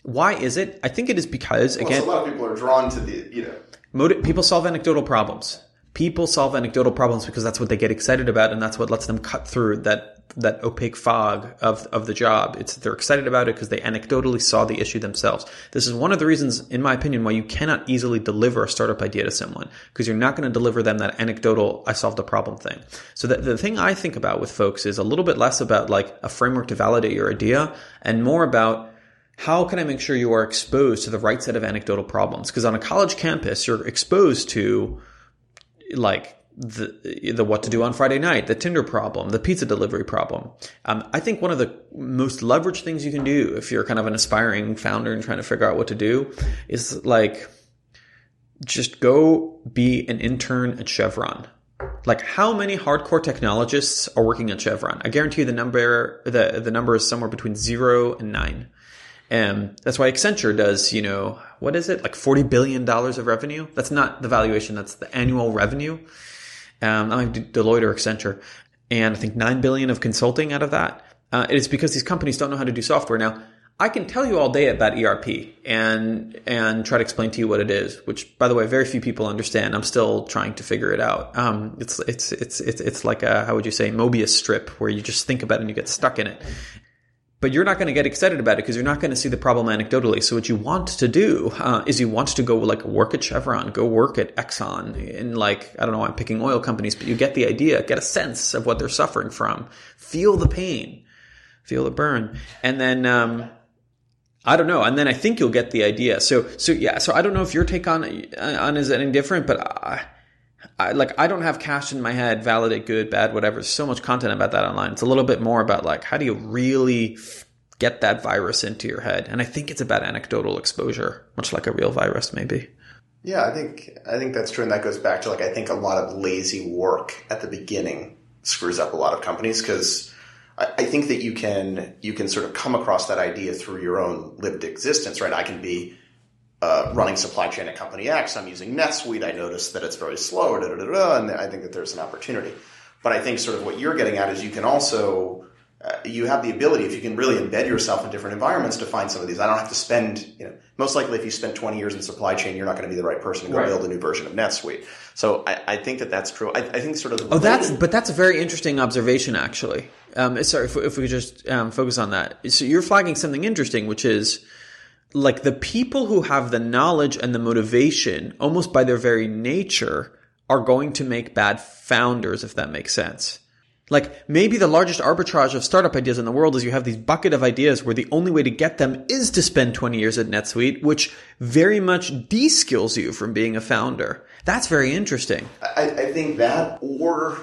Why is it? I think it is because, again, a lot of people are drawn to the you know people solve anecdotal problems. People solve anecdotal problems because that's what they get excited about, and that's what lets them cut through that that opaque fog of of the job. It's they're excited about it because they anecdotally saw the issue themselves. This is one of the reasons, in my opinion, why you cannot easily deliver a startup idea to someone because you're not going to deliver them that anecdotal "I solved a problem" thing. So the the thing I think about with folks is a little bit less about like a framework to validate your idea and more about how can I make sure you are exposed to the right set of anecdotal problems? Because on a college campus, you're exposed to like the the what to do on Friday night, the Tinder problem, the pizza delivery problem. Um, I think one of the most leveraged things you can do if you're kind of an aspiring founder and trying to figure out what to do is like just go be an intern at Chevron. Like how many hardcore technologists are working at Chevron? I guarantee you the number the the number is somewhere between zero and nine. And that's why Accenture does, you know, what is it? Like $40 billion of revenue? That's not the valuation. That's the annual revenue. Um, I'm Deloitte or Accenture. And I think 9 billion of consulting out of that. Uh, it's because these companies don't know how to do software. Now, I can tell you all day about ERP and and try to explain to you what it is, which by the way, very few people understand. I'm still trying to figure it out. Um, it's it's it's it's it's like a how would you say Mobius strip where you just think about it and you get stuck in it but you're not going to get excited about it because you're not going to see the problem anecdotally. So what you want to do uh, is you want to go like work at Chevron, go work at Exxon, and like I don't know, I'm picking oil companies, but you get the idea, get a sense of what they're suffering from, feel the pain, feel the burn, and then. Um, I don't know, and then I think you'll get the idea. So, so yeah. So I don't know if your take on on is any different, but I, I, like I don't have cash in my head, validate good, bad, whatever. So much content about that online. It's a little bit more about like how do you really get that virus into your head? And I think it's about anecdotal exposure, much like a real virus, maybe. Yeah, I think I think that's true, and that goes back to like I think a lot of lazy work at the beginning screws up a lot of companies because I, I think that you can you can sort of come across that idea through your own lived existence, right? I can be uh, running supply chain at company X. I'm using NetSuite. I notice that it's very slow, da, da, da, and I think that there's an opportunity. But I think sort of what you're getting at is you can also uh, you have the ability if you can really embed yourself in different environments to find some of these. I don't have to spend you know most likely if you spend 20 years in supply chain, you're not going to be the right person to go right. build a new version of NetSuite. So I, I think that that's true. I, I think sort of oh that's but that's a very interesting observation actually. Um, sorry if, if we could just um, focus on that. So you're flagging something interesting, which is like the people who have the knowledge and the motivation, almost by their very nature, are going to make bad founders, if that makes sense. Like maybe the largest arbitrage of startup ideas in the world is you have these bucket of ideas where the only way to get them is to spend 20 years at NetSuite, which very much de-skills you from being a founder. That's very interesting. I, I think that, or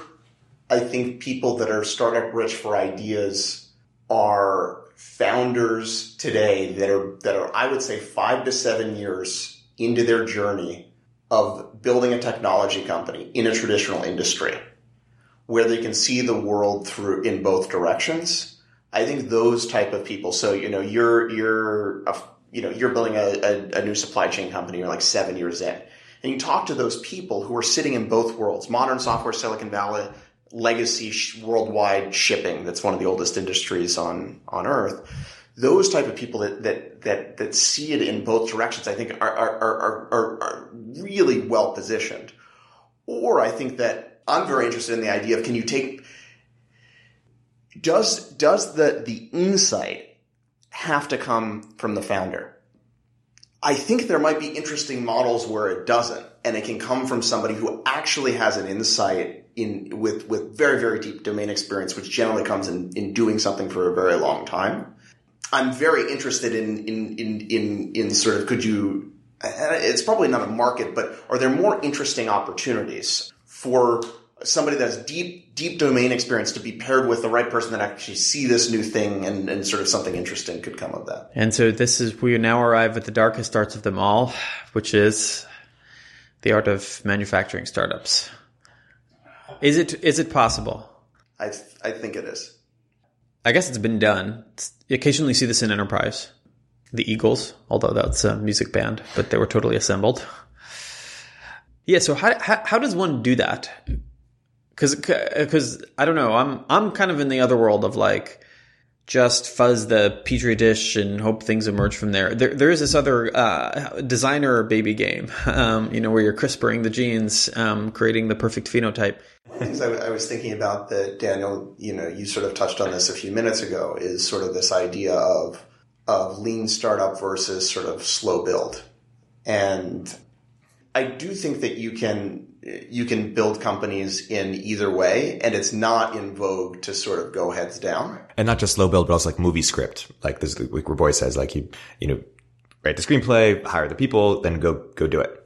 I think people that are startup rich for ideas are founders today that are that are I would say five to seven years into their journey of building a technology company in a traditional industry where they can see the world through in both directions. I think those type of people. So you know you're you're a, you know you're building a, a, a new supply chain company. You're like seven years in, and you talk to those people who are sitting in both worlds: modern software, Silicon Valley legacy sh- worldwide shipping that's one of the oldest industries on on earth those type of people that that that, that see it in both directions i think are are, are, are, are really well positioned. Or i think that i'm very interested in the idea of can you take does does the the insight have to come from the founder? I think there might be interesting models where it doesn't and it can come from somebody who actually has an insight in with with very very deep domain experience, which generally comes in in doing something for a very long time. I'm very interested in in in in, in sort of could you uh, it's probably not a market, but are there more interesting opportunities for somebody that's deep deep domain experience to be paired with the right person that actually see this new thing and, and sort of something interesting could come of that. And so this is we now arrive at the darkest arts of them all, which is the art of manufacturing startups. Is it is it possible? I I think it is. I guess it's been done. It's, you occasionally see this in enterprise. The Eagles, although that's a music band, but they were totally assembled. Yeah. So how how, how does one do that? Because because I don't know. I'm I'm kind of in the other world of like just fuzz the petri dish and hope things emerge from there. There, there is this other uh, designer baby game, um, you know, where you're CRISPRing the genes, um, creating the perfect phenotype. Things I, I was thinking about that Daniel, you know, you sort of touched on this a few minutes ago, is sort of this idea of of lean startup versus sort of slow build, and I do think that you can you can build companies in either way, and it's not in vogue to sort of go heads down. And not just slow build, but also like movie script. Like this, like where Boy says, like you, you know, write the screenplay, hire the people, then go go do it.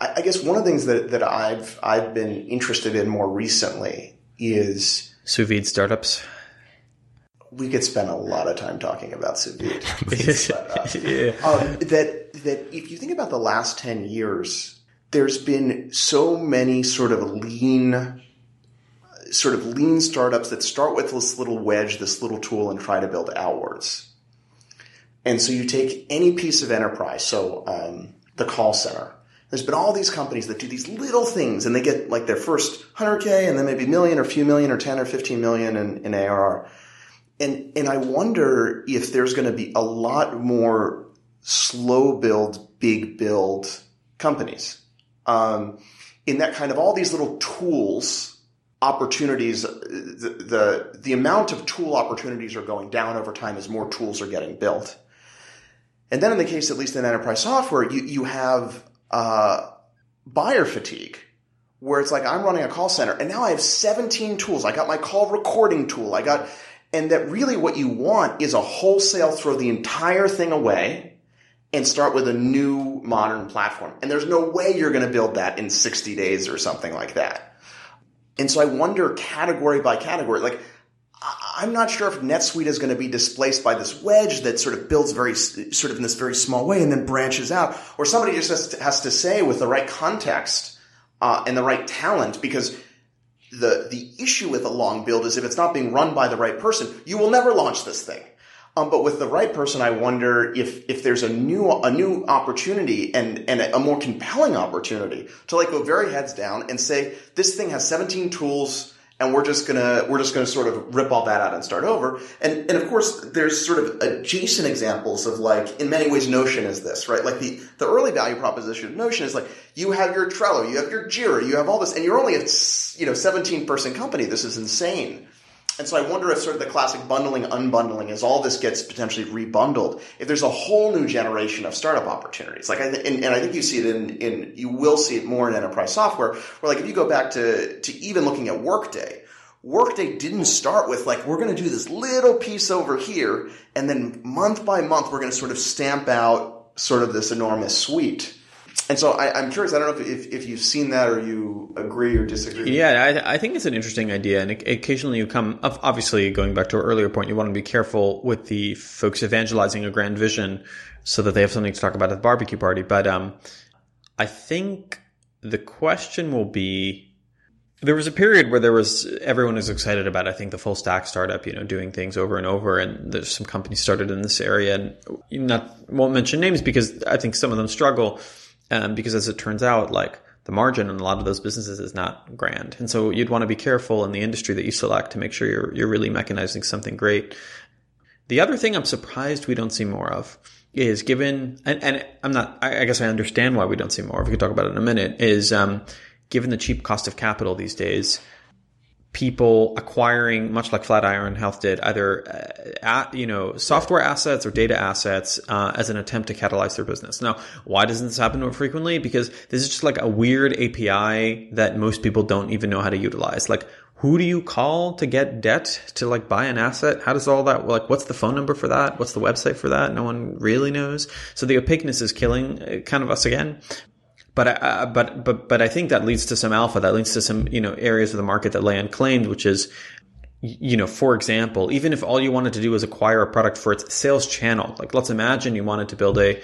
I, I guess one of the things that that I've I've been interested in more recently is sous vide startups. We could spend a lot of time talking about sous vide. <laughs> but, uh, yeah. um, that that if you think about the last ten years, there's been so many sort of lean sort of lean startups that start with this little wedge, this little tool, and try to build outwards. And so you take any piece of enterprise, so um, the call center. There's been all these companies that do these little things, and they get like their first 100k, and then maybe million, or a few million, or 10 or 15 million in, in ARR. And and I wonder if there's going to be a lot more slow build, big build companies. Um, in that kind of all these little tools opportunities the, the the amount of tool opportunities are going down over time as more tools are getting built and then in the case, at least in enterprise software, you, you have uh, buyer fatigue, where it's like I'm running a call center and now I have 17 tools. I got my call recording tool. I got, and that really what you want is a wholesale throw the entire thing away and start with a new modern platform. And there's no way you're going to build that in 60 days or something like that. And so I wonder category by category, like I'm not sure if NetSuite is going to be displaced by this wedge that sort of builds very, sort of in this very small way and then branches out, or somebody just has to, has to say with the right context uh, and the right talent, because the the issue with a long build is if it's not being run by the right person, you will never launch this thing. Um, but with the right person, I wonder if if there's a new a new opportunity and and a more compelling opportunity to like go very heads down and say this thing has 17 tools and we're just gonna we're just gonna sort of rip all that out and start over. And and of course, there's sort of adjacent examples of like in many ways Notion is this right. Like the the early value proposition of Notion is like you have your Trello, you have your Jira, you have all this, and you're only a you know 17 person company. This is insane. And so I wonder if sort of the classic bundling, unbundling, as all this gets potentially rebundled, if there's a whole new generation of startup opportunities. Like, I and, and, I think you see it in, in, you will see it more in enterprise software, where like if you go back to, to even looking at Workday, Workday didn't start with like, we're going to do this little piece over here, and then month by month, we're going to sort of stamp out sort of this enormous suite. And so I, am curious. I don't know if, if, if, you've seen that or you agree or disagree. Yeah, I, I think it's an interesting idea. And occasionally you come, obviously, going back to our earlier point, you want to be careful with the folks evangelizing a grand vision so that they have something to talk about at the barbecue party. But um, I think the question will be there was a period where there was everyone was excited about I think the full stack startup, you know, doing things over and over, and there's some companies started in this area, and not won't mention names because I think some of them struggle um, because as it turns out, like the margin in a lot of those businesses is not grand. And so you'd want to be careful in the industry that you select to make sure you're, you're really mechanizing something great. The other thing I'm surprised we don't see more of is given, and, and I'm not, I, guess I understand why we don't see more. If we could talk about it in a minute, is um, given the cheap cost of capital these days, people acquiring, much like Flatiron Health did, either uh, at, you know software assets or data assets uh, as an attempt to catalyze their business. Now, why doesn't this happen more frequently? Because this is just like a weird API that most people don't even know how to utilize. Like, who do you call to get debt to like buy an asset? How does all that like? What's the phone number for that? What's the website for that? No one really knows. So the opaqueness is killing uh, kind of us again. But uh, but but but I think that leads to some alpha. That leads to some you know areas of the market that lay unclaimed, which is you know, for example, even if all you wanted to do was acquire a product for its sales channel, like let's imagine you wanted to build a,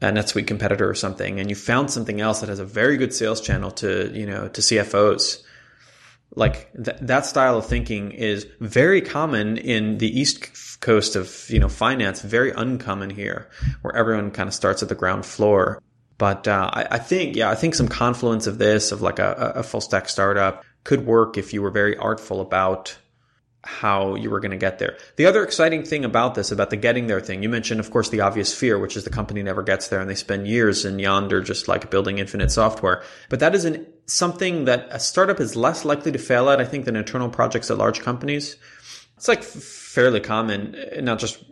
a NetSuite competitor or something, and you found something else that has a very good sales channel to, you know, to CFOs. Like th- that style of thinking is very common in the East Coast of, you know, finance, very uncommon here, where everyone kind of starts at the ground floor. But uh, I, I, think, yeah, I think some confluence of this, of like a, a full stack startup, could work if you were very artful about how you were going to get there. The other exciting thing about this, about the getting there thing, you mentioned, of course, the obvious fear, which is the company never gets there and they spend years in yonder just like building infinite software. But that is an, something that a startup is less likely to fail at, I think, than internal projects at large companies. It's like fairly common, not just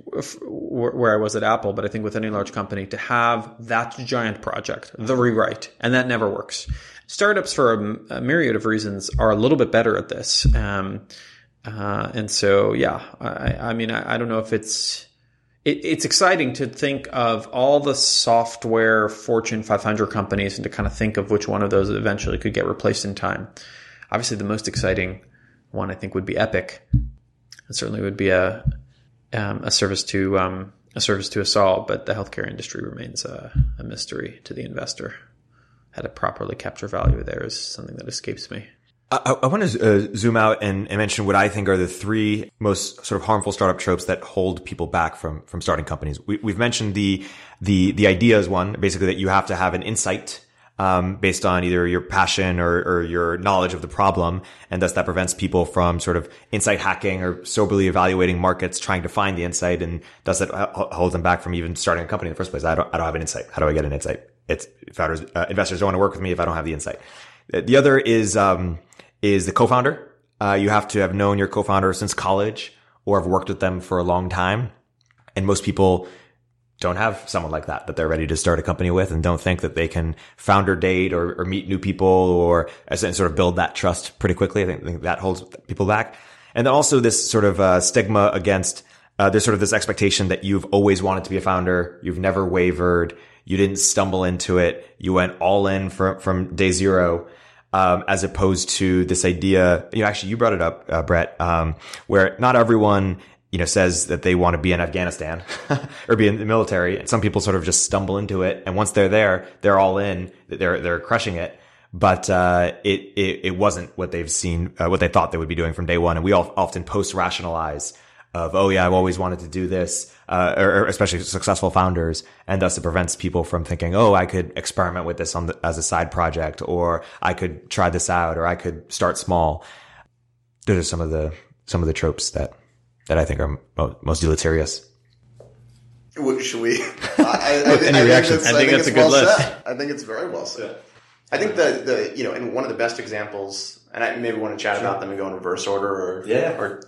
where I was at Apple, but I think with any large company to have that giant project, the rewrite, and that never works. Startups, for a, myriad of reasons, are a little bit better at this. Um, uh, and so, yeah, I, I mean, I, I, don't know if it's it, it's exciting to think of all the software Fortune 500 companies and to kind of think of which one of those eventually could get replaced in time. Obviously, the most exciting one I think would be Epic. It certainly would be a um, a service to um, a service to us all, but the healthcare industry remains a, a mystery to the investor. How to properly capture value there is something that escapes me. I, I, want to uh, zoom out and, and, mention what I think are the three most sort of harmful startup tropes that hold people back from from starting companies. We, have mentioned the the the idea is one, basically that you have to have an insight um, based on either your passion or, or, your knowledge of the problem, and thus that prevents people from sort of insight hacking or soberly evaluating markets, trying to find the insight, and does that hold them back from even starting a company in the first place? I don't, I don't have an insight. How do I get an insight? It's founders, uh, investors don't want to work with me if I don't have the insight. The other is um, is the co-founder. Uh, you have to have known your co-founder since college or have worked with them for a long time. And most people don't have someone like that that they're ready to start a company with and don't think that they can founder date or, or meet new people or sort of build that trust pretty quickly. I think, I think that holds people back. And then also this sort of uh, stigma against uh, there's sort of this expectation that you've always wanted to be a founder. You've never wavered. You didn't stumble into it. You went all in from, from day zero um, as opposed to this idea. You know, actually, you brought it up, uh, Brett, um, where not everyone you know says that they want to be in Afghanistan <laughs> or be in the military, and some people sort of just stumble into it, and once they're there, they're all in. They're they're crushing it. But uh, it, it, it wasn't what they've seen, uh, what they thought they would be doing from day one, and we all often post rationalize of, oh yeah, I've always wanted to do this, uh, or, especially successful founders. And thus it prevents people from thinking, oh, I could experiment with this on the, as a side project, or I could try this out, or I could start small. Those are some of the, some of the tropes that, that I think are mo- most deleterious. Should we? <laughs> I, I, I, Any reactions? I think, that's a good well list. Said. I think it's very well said. Yeah. I think the, the, you know, and one of the best examples, and I maybe want to chat sure. about them and go in reverse order or, yeah. or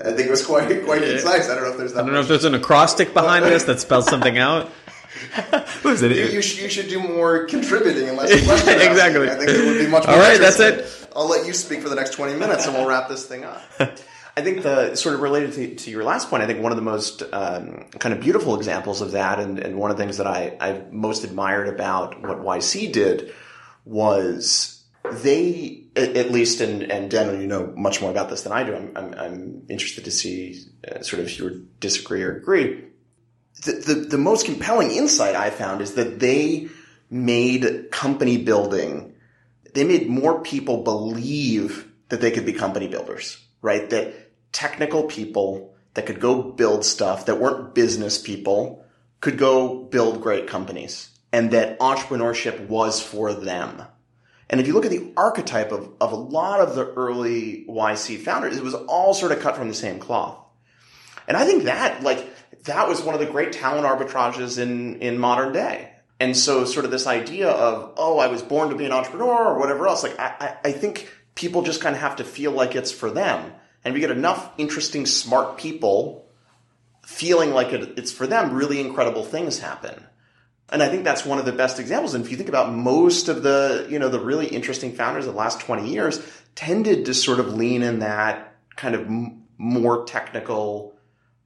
I think it was quite quite yeah. concise. I don't know if there's that. I don't know if there's an acrostic behind this that spells something out. <laughs> what is it? You, you, should, you should do more contributing and less <laughs> exactly. I think it would be much. More All right, that's it. I'll let you speak for the next twenty minutes, and we'll wrap this thing up. I think the sort of related to, to, your last point, I think one of the most um, kind of beautiful examples of that, and, and one of the things that I, I most admired about what YC did was they at least, and, and Daniel, you know much more about this than I do. I'm, I'm, I'm interested to see uh, sort of if you would disagree or agree. The, the, the most compelling insight I found is that they made company building, they made more people believe that they could be company builders, right? That technical people that could go build stuff that weren't business people could go build great companies and that entrepreneurship was for them and if you look at the archetype of, of a lot of the early YC founders, it was all sort of cut from the same cloth. And I think that, like, that was one of the great talent arbitrages in, in modern day. And so sort of this idea of, oh, I was born to be an entrepreneur or whatever else, like, I, I think people just kind of have to feel like it's for them. And you get enough interesting, smart people feeling like it, it's for them, really incredible things happen. And I think that's one of the best examples. And if you think about most of the, you know, the really interesting founders of the last 20 years tended to sort of lean in that kind of more technical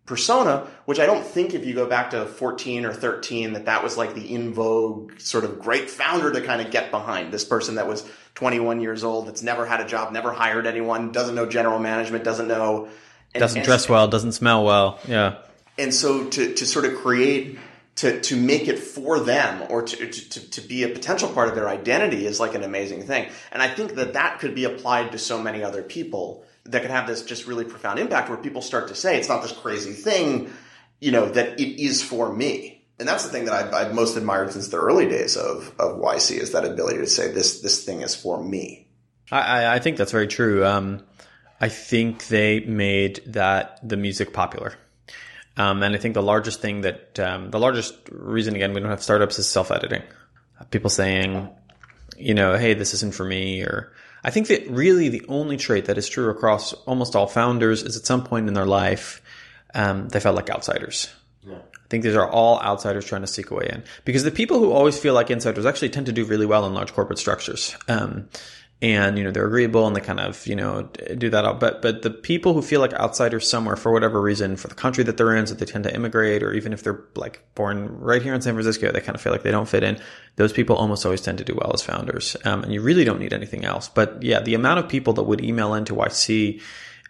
persona, which I don't think if you go back to 14 or 13 that that was like the in vogue sort of great founder to kind of get behind. This person that was 21 years old, that's never had a job, never hired anyone, doesn't know general management, doesn't know. And, doesn't and, dress well, doesn't smell well. Yeah. And so to, to sort of create to, to make it for them or to, to, to be a potential part of their identity is like an amazing thing. And I think that that could be applied to so many other people that can have this just really profound impact where people start to say, it's not this crazy thing, you know, that it is for me. And that's the thing that I've, I've most admired since the early days of, of YC is that ability to say this, this thing is for me. I, I think that's very true. Um, I think they made that the music popular. Um, and I think the largest thing that, um, the largest reason, again, we don't have startups is self editing. People saying, you know, hey, this isn't for me, or I think that really the only trait that is true across almost all founders is at some point in their life, um, they felt like outsiders. I think these are all outsiders trying to seek a way in because the people who always feel like insiders actually tend to do really well in large corporate structures. Um, and you know they're agreeable and they kind of you know do that but but the people who feel like outsiders somewhere for whatever reason for the country that they're in so they tend to immigrate or even if they're like born right here in san francisco they kind of feel like they don't fit in those people almost always tend to do well as founders. Um, and you really don't need anything else. But yeah the amount of people that would email into yc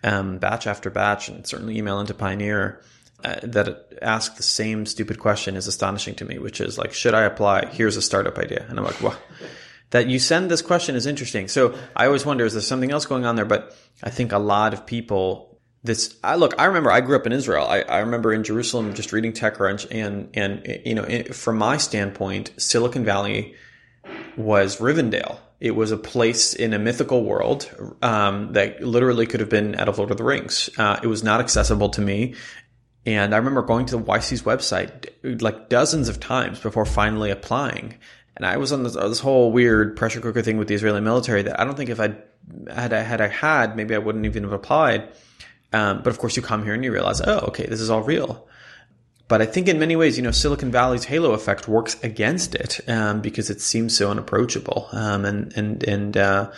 um, batch after batch and certainly email into pioneer uh, that ask the same stupid question is astonishing to me which is like should i apply? Here's a startup idea. And i'm like well that you send this question is interesting. So I always wonder, is there something else going on there? But I think a lot of people, this, I look, I remember I grew up in Israel. I, I remember in Jerusalem just reading TechCrunch and, and, you know, from my standpoint, Silicon Valley was Rivendell. It was a place in a mythical world um, that literally could have been out of Lord of the Rings. Uh, it was not accessible to me. And I remember going to the YC's website like dozens of times before finally applying. And I was on this, this whole weird pressure cooker thing with the Israeli military that I don't think if I'd had I had I had maybe I wouldn't even have applied. Um, but of course, you come here and you realize, oh, okay, this is all real. But I think in many ways, you know, Silicon Valley's halo effect works against it um, because it seems so unapproachable. Um, and and and uh,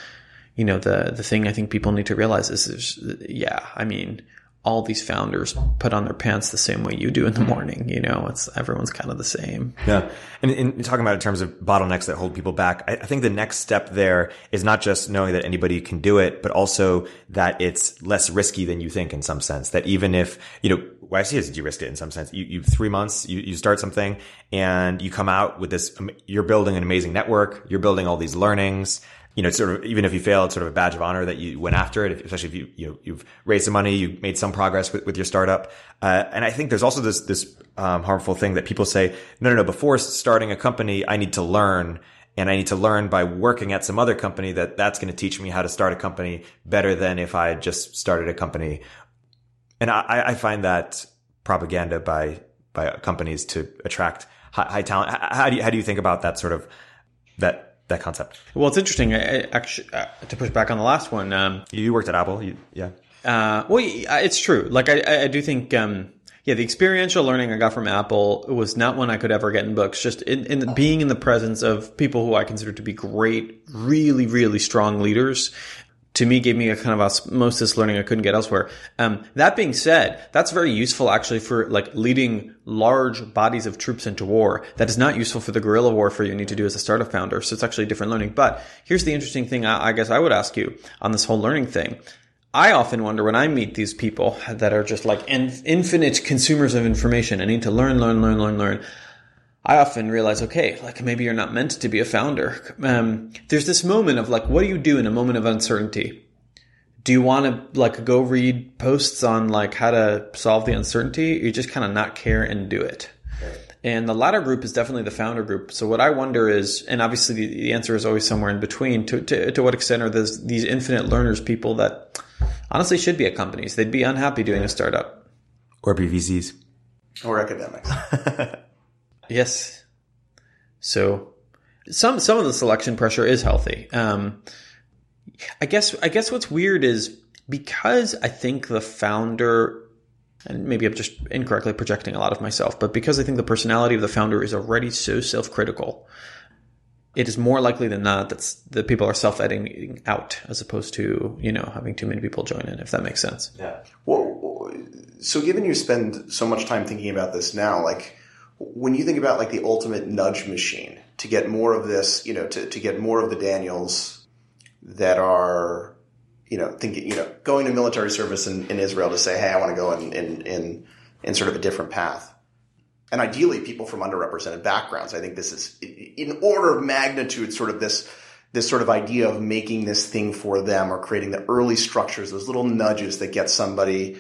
you know, the the thing I think people need to realize is, is yeah, I mean, all these founders put on their pants the same way you do in the morning. You know, it's everyone's kind of the same. Yeah. And in talking about in terms of bottlenecks that hold people back, I, I, think the next step there is not just knowing that anybody can do it, but also that it's less risky than you think in some sense. That even if, you know, YC is de-risked it in some sense. You, you three months, you, you start something and you come out with this, um, you're building an amazing network. You're building all these learnings you know, sort of even if you fail, it's sort of a badge of honor that you went after it. Especially if you you know you've raised some money, you made some progress with, with your startup. Uh, and I think there's also this this um, harmful thing that people say, no, no, no. Before starting a company, I need to learn, and I need to learn by working at some other company that that's going to teach me how to start a company better than if I just started a company. And I, I find that propaganda by by companies to attract high, high talent. How do you, how do you think about that sort of that that concept. Well, it's interesting. I, actually, uh, to push back on the last one, um, you worked at Apple, you, yeah. Uh, well, it's true. Like I, I do think, um, yeah, the experiential learning I got from Apple was not one I could ever get in books. Just in, in being in the presence of people who I consider to be great, really, really strong leaders, to me gave me a kind of osmosis learning I couldn't get elsewhere. Um, that being said, that's very useful actually for like leading large bodies of troops into war. That is not useful for the guerrilla warfare you need to do as a startup founder. So it's actually different learning. But here's the interesting thing I, I guess I would ask you on this whole learning thing. I often wonder when I meet these people that are just like infinite consumers of information and need to learn, learn, learn, learn, learn. I often realize, okay, like maybe you're not meant to be a founder. Um, there's this moment of like, what do you do in a moment of uncertainty? Do you want to like go read posts on like how to solve the uncertainty? Or you just kind of not care and do it. And the latter group is definitely the founder group. So what I wonder is, and obviously the, the answer is always somewhere in between. To, to, to what extent are those, these infinite learners people that honestly should be at companies? They'd be unhappy doing a startup or be VCs or academics. <laughs> Yes. So some some of the selection pressure is healthy. Um, I guess I guess what's weird is because I think the founder and maybe I'm just incorrectly projecting a lot of myself, but because I think the personality of the founder is already so self-critical, it is more likely than not that that people are self-editing out as opposed to you know having too many people join in. If that makes sense. Yeah. Well, so given you spend so much time thinking about this now, like when you think about like the ultimate nudge machine to get more of this, you know, to, to get more of the Daniels that are, you know, thinking, you know, going to military service in, in Israel to say, hey, I want to go in, in, in, in sort of a different path. And ideally people from underrepresented backgrounds. I think this is in order of magnitude, sort of this, this sort of idea of making this thing for them or creating the early structures, those little nudges that get somebody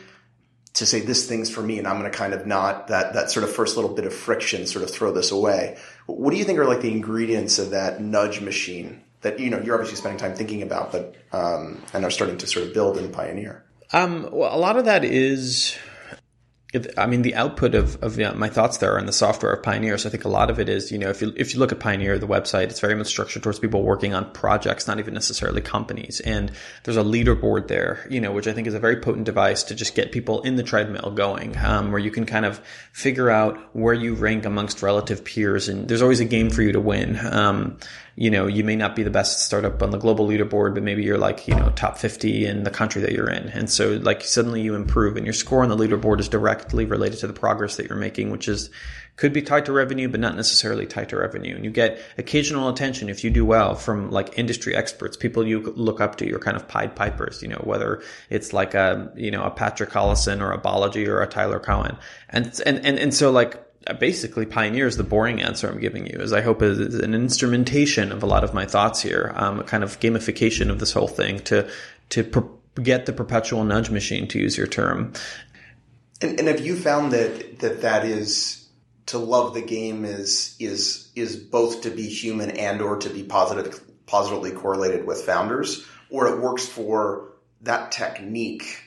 to say this thing's for me and I'm going to kind of not that that sort of first little bit of friction sort of throw this away. What do you think are like the ingredients of that nudge machine that you know you're obviously spending time thinking about, but um, and are starting to sort of build and pioneer? Um, well, a lot of that is I mean, the output of, of you know, my thoughts there in the software of Pioneer. So I think a lot of it is, you know, if you, if you look at Pioneer, the website, it's very much structured towards people working on projects, not even necessarily companies. And there's a leaderboard there, you know, which I think is a very potent device to just get people in the treadmill going, um, where you can kind of figure out where you rank amongst relative peers. And there's always a game for you to win. Um, you know, you may not be the best startup on the global leaderboard, but maybe you're like, you know, top 50 in the country that you're in. And so like suddenly you improve and your score on the leaderboard is directly related to the progress that you're making, which is could be tied to revenue, but not necessarily tied to revenue. And you get occasional attention if you do well from like industry experts, people you look up to, your kind of Pied Pipers, you know, whether it's like a, you know, a Patrick Collison or a Balaji or a Tyler Cowen. And, and, and, and so like, basically pioneer is the boring answer I'm giving you, as I hope is an instrumentation of a lot of my thoughts here, um, a kind of gamification of this whole thing to to per- get the perpetual nudge machine, to use your term. And, and have you found that that that is to love the game is is is both to be human and or to be positive positively correlated with founders, or it works for that technique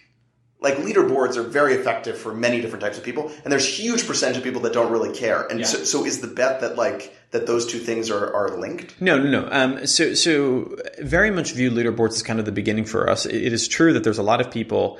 like leaderboards are very effective for many different types of people and there's huge percentage of people that don't really care. And yeah. so, so is the bet that like that those two things are, are linked? No no no. Um, so so very much view leaderboards as kind of the beginning for us. It, it is true that there's a lot of people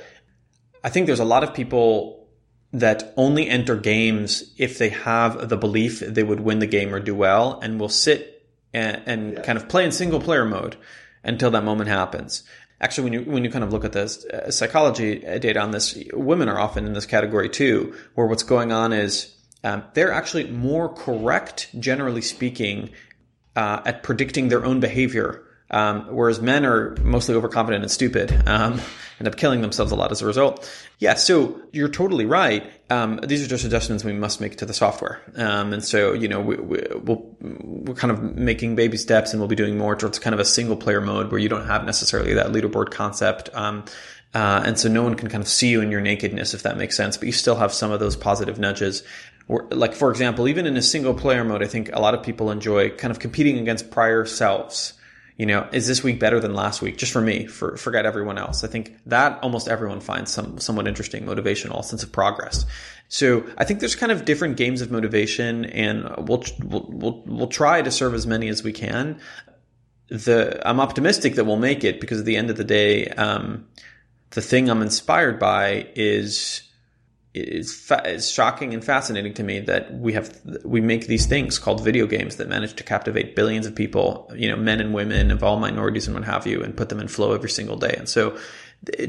i think there's a lot of people that only enter games if they have the belief they would win the game or do well and will sit and, and yeah. kind of play in single player mode until that moment happens actually when you when you kind of look at this uh, psychology data on this women are often in this category too where what's going on is um, they're actually more correct generally speaking uh, at predicting their own behavior um, whereas men are mostly overconfident and stupid, um, <laughs> end up killing themselves a lot as a result. Yeah, so you're totally right. Um, these are just adjustments we must make to the software. Um, and so, you know, we, we, we'll, we're kind of making baby steps and we'll be doing more towards kind of a single player mode where you don't have necessarily that leaderboard concept. Um, uh, and so no one can kind of see you in your nakedness, if that makes sense, but you still have some of those positive nudges. Like, for example, even in a single player mode, I think a lot of people enjoy kind of competing against prior selves you know, is this week better than last week? Just for me, for forget everyone else. I think that almost everyone finds some somewhat interesting, motivational sense of progress. So I think there's kind of different games of motivation, and we'll we'll we'll, we'll try to serve as many as we can. The I'm optimistic that we'll make it because at the end of the day, um, the thing I'm inspired by is it's, fa- it's shocking and fascinating to me that we have we make these things called video games that manage to captivate billions of people, you know, men and women of all minorities and what have you, and put them in flow every single day. And so,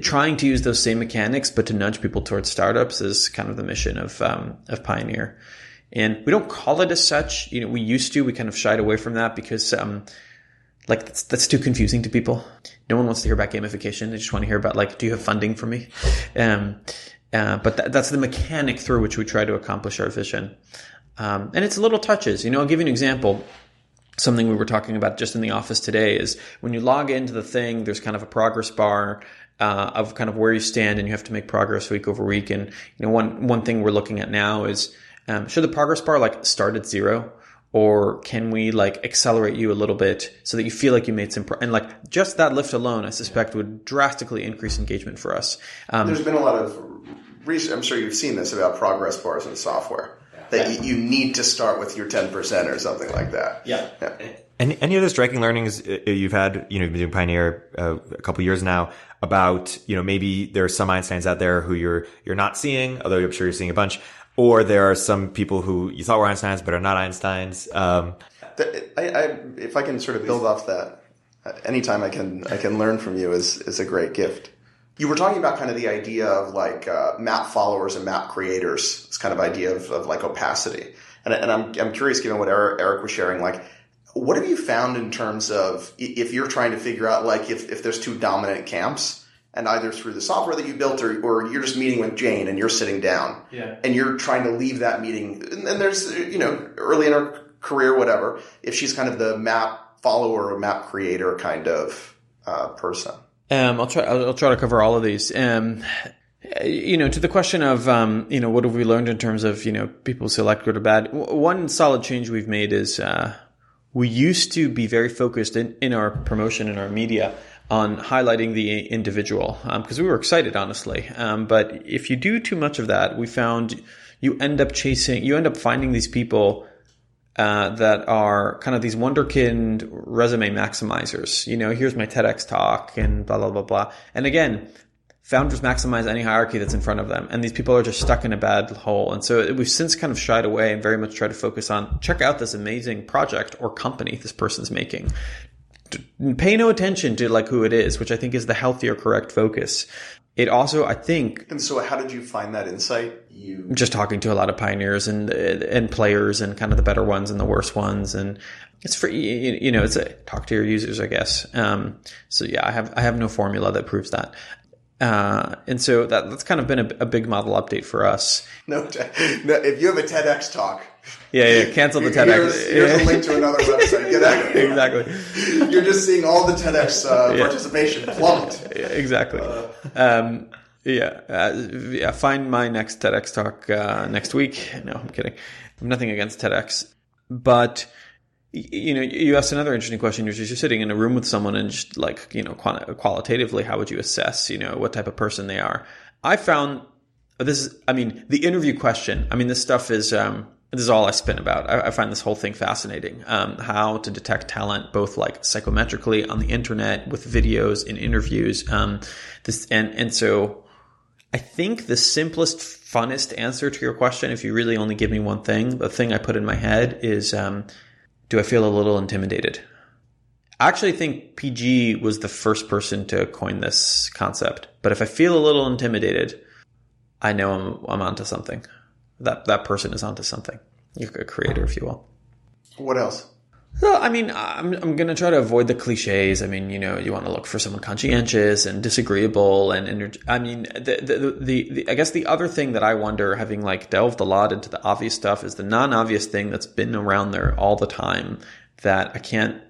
trying to use those same mechanics but to nudge people towards startups is kind of the mission of um, of Pioneer. And we don't call it as such. You know, we used to. We kind of shied away from that because. Um, like that's, that's too confusing to people. No one wants to hear about gamification. They just want to hear about like, do you have funding for me? Um, uh, but th- that's the mechanic through which we try to accomplish our vision. Um, and it's little touches. You know, I'll give you an example. Something we were talking about just in the office today is when you log into the thing, there's kind of a progress bar uh, of kind of where you stand, and you have to make progress week over week. And you know, one one thing we're looking at now is um, should the progress bar like start at zero? Or can we like accelerate you a little bit so that you feel like you made some pro- and like just that lift alone i suspect would drastically increase engagement for us um, there's been a lot of research i'm sure you've seen this about progress bars in software that yeah. you, you, need to start with your 10% or something like that yeah, yeah. Any, any other striking learnings uh, you've had, you know, you've been doing Pioneer uh, a couple years now about, you know, maybe there are some Einsteins out there who you're, you're not seeing, although I'm sure you're seeing a bunch, or there are some people who you thought were Einsteins but are not Einsteins. Um, I, I, if I can sort of build off that, uh, anytime I can I can learn from you is is a great gift. You were talking about kind of the idea of like uh, map followers and map creators. This kind of idea of, of like opacity, and, and I'm I'm curious, given what Erik, Erik was sharing, like what have you found in terms of if you're trying to figure out like if, if there's two dominant camps and either through the software that you built or, or you're just meeting with Jane and you're sitting down yeah. and you're trying to leave that meeting. And then there's, you know, early in her career, whatever, if she's kind of the map follower or map creator kind of uh, person. Um, I'll try, I'll, try to cover all of these. Um, you know, to the question of, um, you know, what have we learned in terms of, you know, people select good or bad? One solid change we've made is, uh, we used to be very focused in, in our promotion in our media on highlighting the individual because um, we were excited, honestly. Um, but if you do too much of that, we found you end up chasing, you end up finding these people uh, that are kind of these wunderkind resume maximizers. You know, here's my TEDx talk and blah, blah, blah, blah. And again, founders maximize any hierarchy that's in front of them. And these people are just stuck in a bad hole. And so we've since kind of shied away and very much try to focus on check out this amazing project or company this person's making. Pay no attention to like who it is, which I think is the healthier, correct focus. It also, I think. And so, how did you find that insight? You just talking to a lot of pioneers and and players and kind of the better ones and the worst ones, and it's free. You know, it's a talk to your users, I guess. Um, so yeah, I have I have no formula that proves that. Uh, and so that that's kind of been a, a big model update for us. No, <laughs> no, if you have a TEDx talk, yeah, yeah, cancel the TEDx. Here's, here's a link to another website. Get out. exactly. You're just seeing all the TEDx uh, yeah. participation plummet. Yeah, exactly. Uh. Um, yeah, uh, yeah. Find my next TEDx talk uh, next week. No, I'm kidding. I'm nothing against TEDx, but you know, you asked another interesting question, which is you're sitting in a room with someone and just like, you know, qualitatively, how would you assess, you know, what type of person they are? I found this is, I mean, the interview question. I mean, this stuff is, um, this is all I spin about. I, I find this whole thing fascinating. Um, how to detect talent, both like psychometrically on the internet with videos and interviews. Um, this and and so I think the simplest, funnest answer to your question, if you really only give me one thing, the thing I put in my head is, um, do I feel a little intimidated? I actually think PG was the first person to coin this concept. But if I feel a little intimidated, I know I'm, I'm onto something that that person is onto something. You're a creator, if you will. What else? Well, I mean, I'm I'm going to try to avoid the cliches. I mean, you know, you want to look for someone conscientious and disagreeable, and, and I mean, the, the, the the I guess the other thing that I wonder, having like delved a lot into the obvious stuff, is the non-obvious thing that's been around there all the time that I can't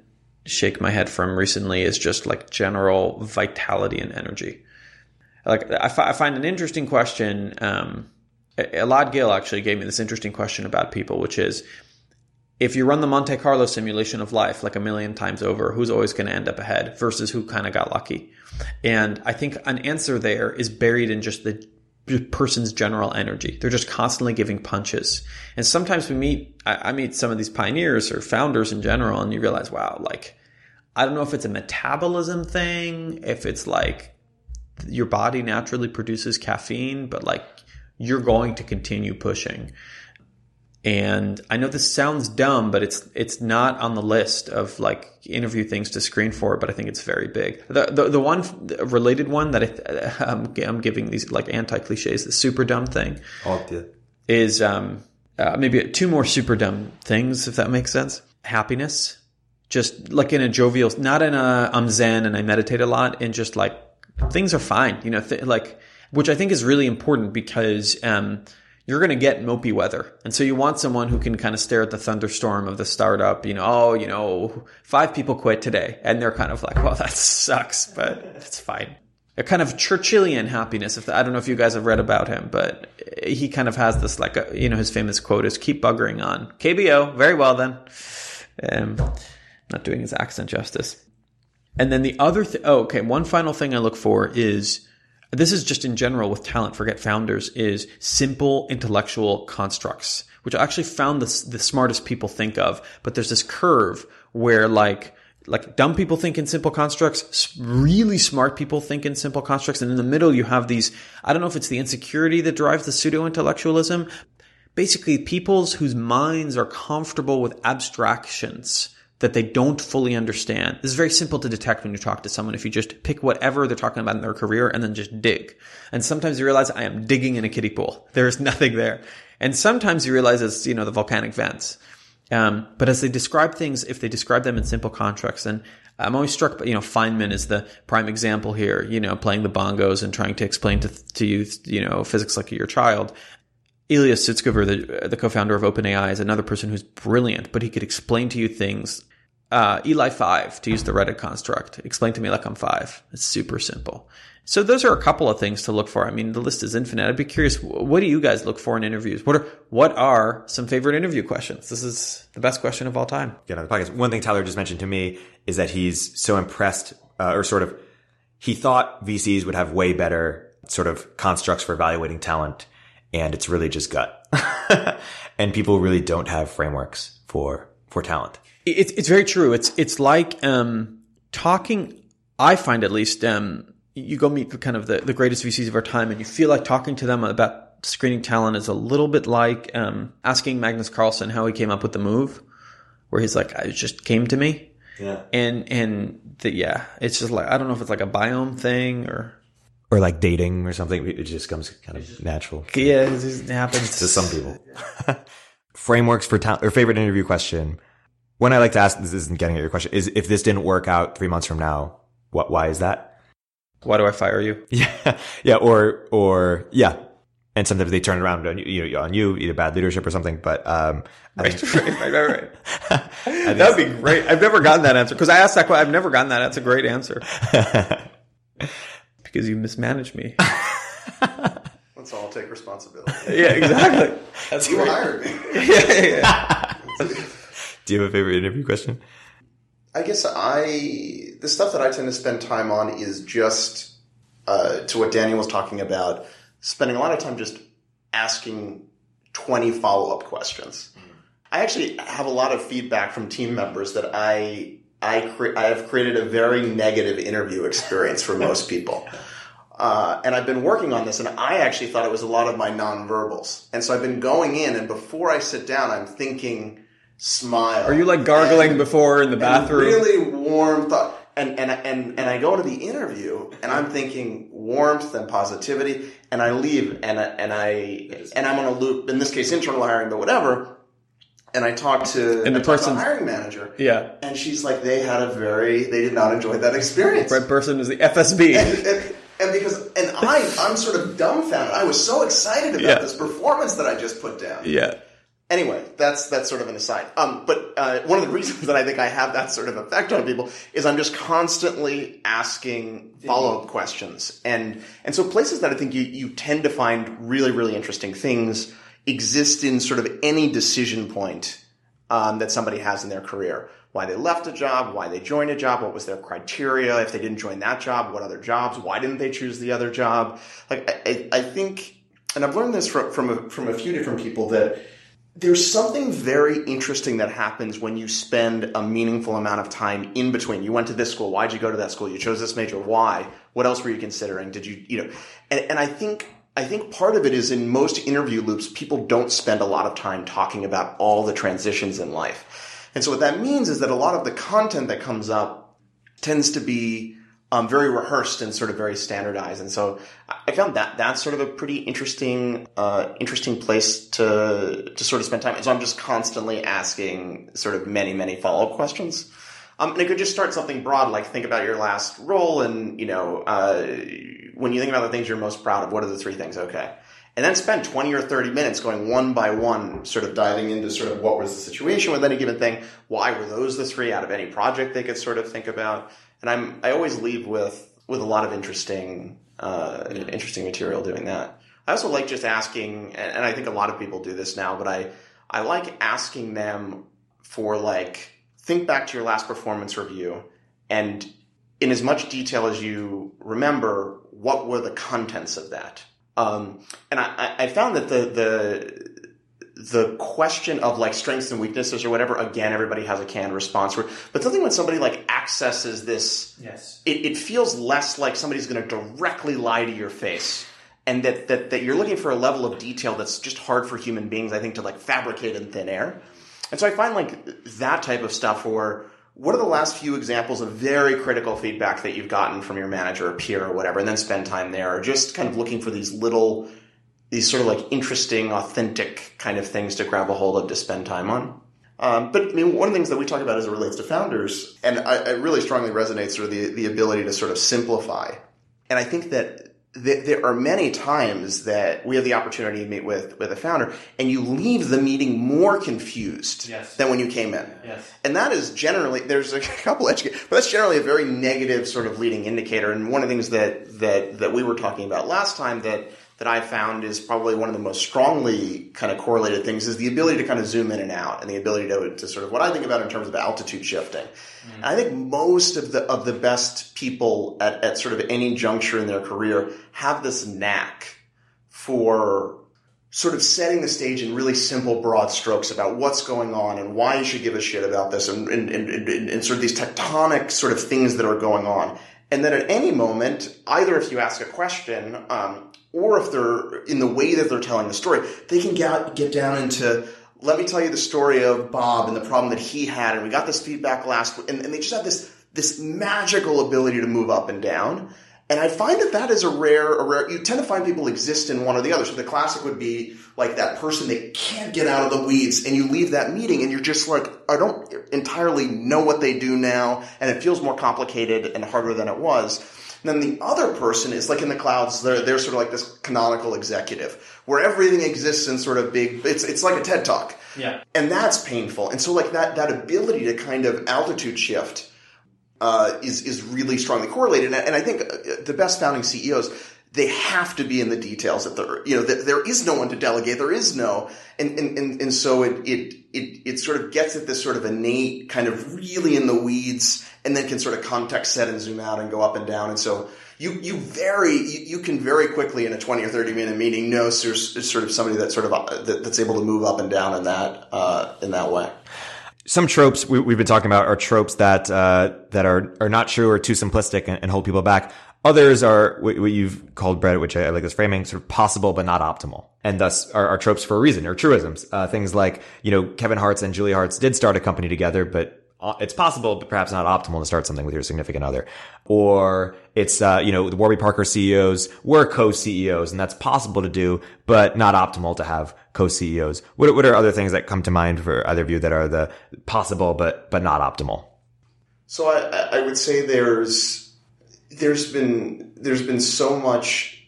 shake my head from recently is just like general vitality and energy. Like I, f- I find an interesting question. Um, Elad Gil actually gave me this interesting question about people, which is if you run the Monte Carlo simulation of life like a million times over, who's always going to end up ahead versus who kind of got lucky? And I think an answer there is buried in just the person's general energy. They're just constantly giving punches. And sometimes we meet, I, I meet some of these pioneers or founders in general, and you realize, wow, like, I don't know if it's a metabolism thing, if it's like your body naturally produces caffeine, but like you're going to continue pushing. And I know this sounds dumb, but it's it's not on the list of like interview things to screen for. But I think it's very big. The the, the one related one that I, am <laughs> I'm giving these like anti cliches, the super dumb thing, oh, yeah. is um, uh, maybe two more super dumb things if that makes sense. Happiness, just like in a jovial, not in a I'm zen and I meditate a lot, and just like things are fine. You know, th- like which I think is really important because um, you're going to get mopey weather. And so you want someone who can kind of stare at the thunderstorm of the startup, you know, oh, you know, five people quit today. And they're kind of like, well, that sucks, but it's fine. A kind of Churchillian happiness. If the, I don't know if you guys have read about him, but he kind of has this like, a, you know, his famous quote is keep buggering on. KBO, very well then. Um, not doing his accent justice. And then the other thing, oh, okay, one final thing I look for is this is just in general with talent, forget founders, is simple intellectual constructs, which I actually found the, the smartest people think of. But there's this curve where like, like dumb people think in simple constructs, really smart people think in simple constructs. And in the middle, you have these, I don't know if it's the insecurity that drives the pseudo intellectualism. Basically, peoples whose minds are comfortable with abstractions that they don't fully understand. This is very simple to detect when you talk to someone if you just pick whatever they're talking about in their career and then just dig. And sometimes you realize I am digging in a kiddie pool. <laughs> There is nothing there. And sometimes you realize it's, you know, the volcanic vents. Um, but as they describe things, if they describe them in simple contracts, and I'm always struck by, you know, Feynman is the prime example here, you know, playing the bongos and trying to explain to, to you, you know, physics like your child. Ilya Sutskever, the, the co-founder of OpenAI, is another person who's brilliant, but he could explain to you things. Uh, Eli five, to use the Reddit construct, explain to me like I'm five. It's super simple. So those are a couple of things to look for. I mean, the list is infinite. I'd be curious, what do you guys look for in interviews? What are what are some favorite interview questions? This is the best question of all time. Get on the podcast. One thing Tyler just mentioned to me is that he's so impressed, uh, or sort of he thought VCs would have way better sort of constructs for evaluating talent, and it's really just gut. <laughs> and people really don't have frameworks for for talent. It's it's very true. It's it's like um, talking. I find at least um, you go meet kind of the, the greatest VCs of our time, and you feel like talking to them about screening talent is a little bit like um, asking Magnus Carlsen how he came up with the move, where he's like, "I just came to me." Yeah. And and the, yeah, it's just like I don't know if it's like a biome thing or Or like dating or something. It just comes kind of natural yeah, it just happens to some people. <laughs> Frameworks for talent or favorite interview question. When I like to ask, this isn't getting at your question, is if this didn't work out three months from now, what, why is that? Why do I fire you? <laughs> Yeah. Yeah. Or, or, yeah. And sometimes they turn around on you, you know, on you, either bad leadership or something. But, um, I think- right, right, right, right. <laughs> that would be great. I've never gotten that answer because I asked that question. I've never gotten that. That's a great answer because you mismanaged me. <laughs> Let's all take responsibility. yeah, exactly. That's You great. hired me. <laughs> Yeah, yeah, yeah. do you have a favorite interview question? I guess I the stuff that I tend to spend time on is just uh, to what Daniel was talking about, spending a lot of time just asking twenty follow up questions. I actually have a lot of feedback from team members that I I cre- I have created a very negative interview experience for most <laughs> people. Uh, and I've been working on this, and I actually thought it was a lot of my nonverbals. And so I've been going in, and before I sit down, I'm thinking, smile. Are you like gargling And- before in the bathroom? Really warm thought. And, and, and, and I go to the interview and I'm thinking warmth and positivity and I leave and, I- and I, and I'm on a loop, in this case, internal hiring, but whatever. And I talk to, And the I talk to person's- hiring manager Yeah. and she's like, they had a very, they did not enjoy that experience. Right person is the FSB. And, and, and because, and I, I'm sort of dumbfounded. I was so excited about Yeah. this performance that I just put down. yeah. Anyway, that's that's sort of an aside. Um, but uh, one of the reasons that I think I have that sort of effect on people is I'm just constantly asking follow up questions, and and so places that I think you you tend to find really really interesting things exist in sort of any decision point um, that somebody has in their career. Why they left a job, why they joined a job, what was their criteria? If they didn't join that job, what other jobs? Why didn't they choose the other job? Like I, I, think, and I've learned this from from a, from a few different people that there's something very interesting that happens when you spend a meaningful amount of time in between. You went to this school. Why'd you go to that school? You chose this major. Why? What else were you considering? Did you, you know, and, and I think, I think part of it is in most interview loops, people don't spend a lot of time talking about all the transitions in life. And so what that means is that a lot of the content that comes up tends to be um, very rehearsed and sort of very standardized. And so I found that that's sort of a pretty interesting, uh, interesting place to to sort of spend time. And so I'm just constantly asking sort of many, many follow up questions. Um, and it could just start something broad, like think about your last role, and you know, uh, when you think about the things you're most proud of, what are the three things? Okay. And then spend 20 or 30 minutes going one by one, sort of diving into sort of what was the situation with any given thing. Why were those the three out of any project they could sort of think about? And I'm, I always leave with, with a lot of interesting, uh, interesting material doing that. I also like just asking, and I think a lot of people do this now, but I, I like asking them for like, think back to your last performance review and in as much detail as you remember, what were the contents of that? Um, and I, I- found that the, the, the question of like strengths and weaknesses or whatever, again, everybody has a canned response. But something when somebody like accesses this, Yes. it, it feels less like somebody's going to directly lie to your face. And that, that, that you're looking for a level of detail that's just hard for human beings, I think, to like fabricate in thin air. And so I find like that type of stuff or what are the last few examples of very critical feedback that you've gotten from your manager or peer or whatever, and then spend time there, or just kind of looking for these little, these sort of like interesting, authentic kind of things to grab a hold of to spend time on. Um, but I mean, one of the things that we talk about as it relates to founders, and I, it really strongly resonates sort of the, the ability to sort of simplify. And I think that th- there are many times that we have the opportunity to meet with, with a founder and you leave the meeting more confused Yes. than when you came in. Yes. And that is generally, there's a <laughs> couple edge, but that's generally a very negative sort of leading indicator. And one of the things that, that, that we were talking about last time that, that I found is probably one of the most strongly kind of correlated things is the ability to kind of zoom in and out and the ability to, to sort of what I think about in terms of altitude shifting. Mm-hmm. I think most of the of the best people at, at sort of any juncture in their career have this knack for sort of setting the stage in really simple, broad strokes about what's going on and why you should give a shit about this and, and, and, and, sort of these tectonic sort of things that are going on. And then at any moment, either if you ask a question, um, or if they're in the way that they're telling the story, they can get, get down into, let me tell you the story of Bob and the problem that he had. And we got this feedback last week. And, and they just have this, this magical ability to move up and down. And I find that that is a rare, a rare, you tend to find people exist in one or the other. So the classic would be like that person that can't get out of the weeds and you leave that meeting and you're just like, I don't entirely know what they do now. And it feels more complicated and harder than it was. And then the other person is like in the clouds, they're, they're sort of like this canonical executive where everything exists in sort of big, it's, it's like a TED talk. Yeah. And that's painful. And so like that, that ability to kind of altitude shift, uh, is is really strongly correlated. And, and I think uh, the best founding CEOs they have to be in the details that there you know that there is no one to delegate there is no and and and, and so it, it it it sort of gets at this sort of innate kind of really in the weeds and then can sort of context set and zoom out and go up and down and so you you very you, you can very quickly in a 20 or 30 minute meeting know there's sort of somebody that sort of that, that's able to move up and down in that uh, in that way some tropes we, have been talking about are tropes that uh, that are are not true or too simplistic and, and hold people back. Others are what, you've called, bread, which I, like this framing, sort of possible but not optimal, and thus are, are tropes for a reason or truisms. Uh, things like you know Kevin Hartz and Julia Hartz did start a company together, but it's possible, but perhaps not optimal to start something with your significant other. Or it's, uh, you know, the Warby Parker CEOs were co-CEOs and that's possible to do, but not optimal to have co-CEOs. What, what are other things that come to mind for either of you that are the possible, but, but not optimal? So I, I would say there's, there's been, there's been so much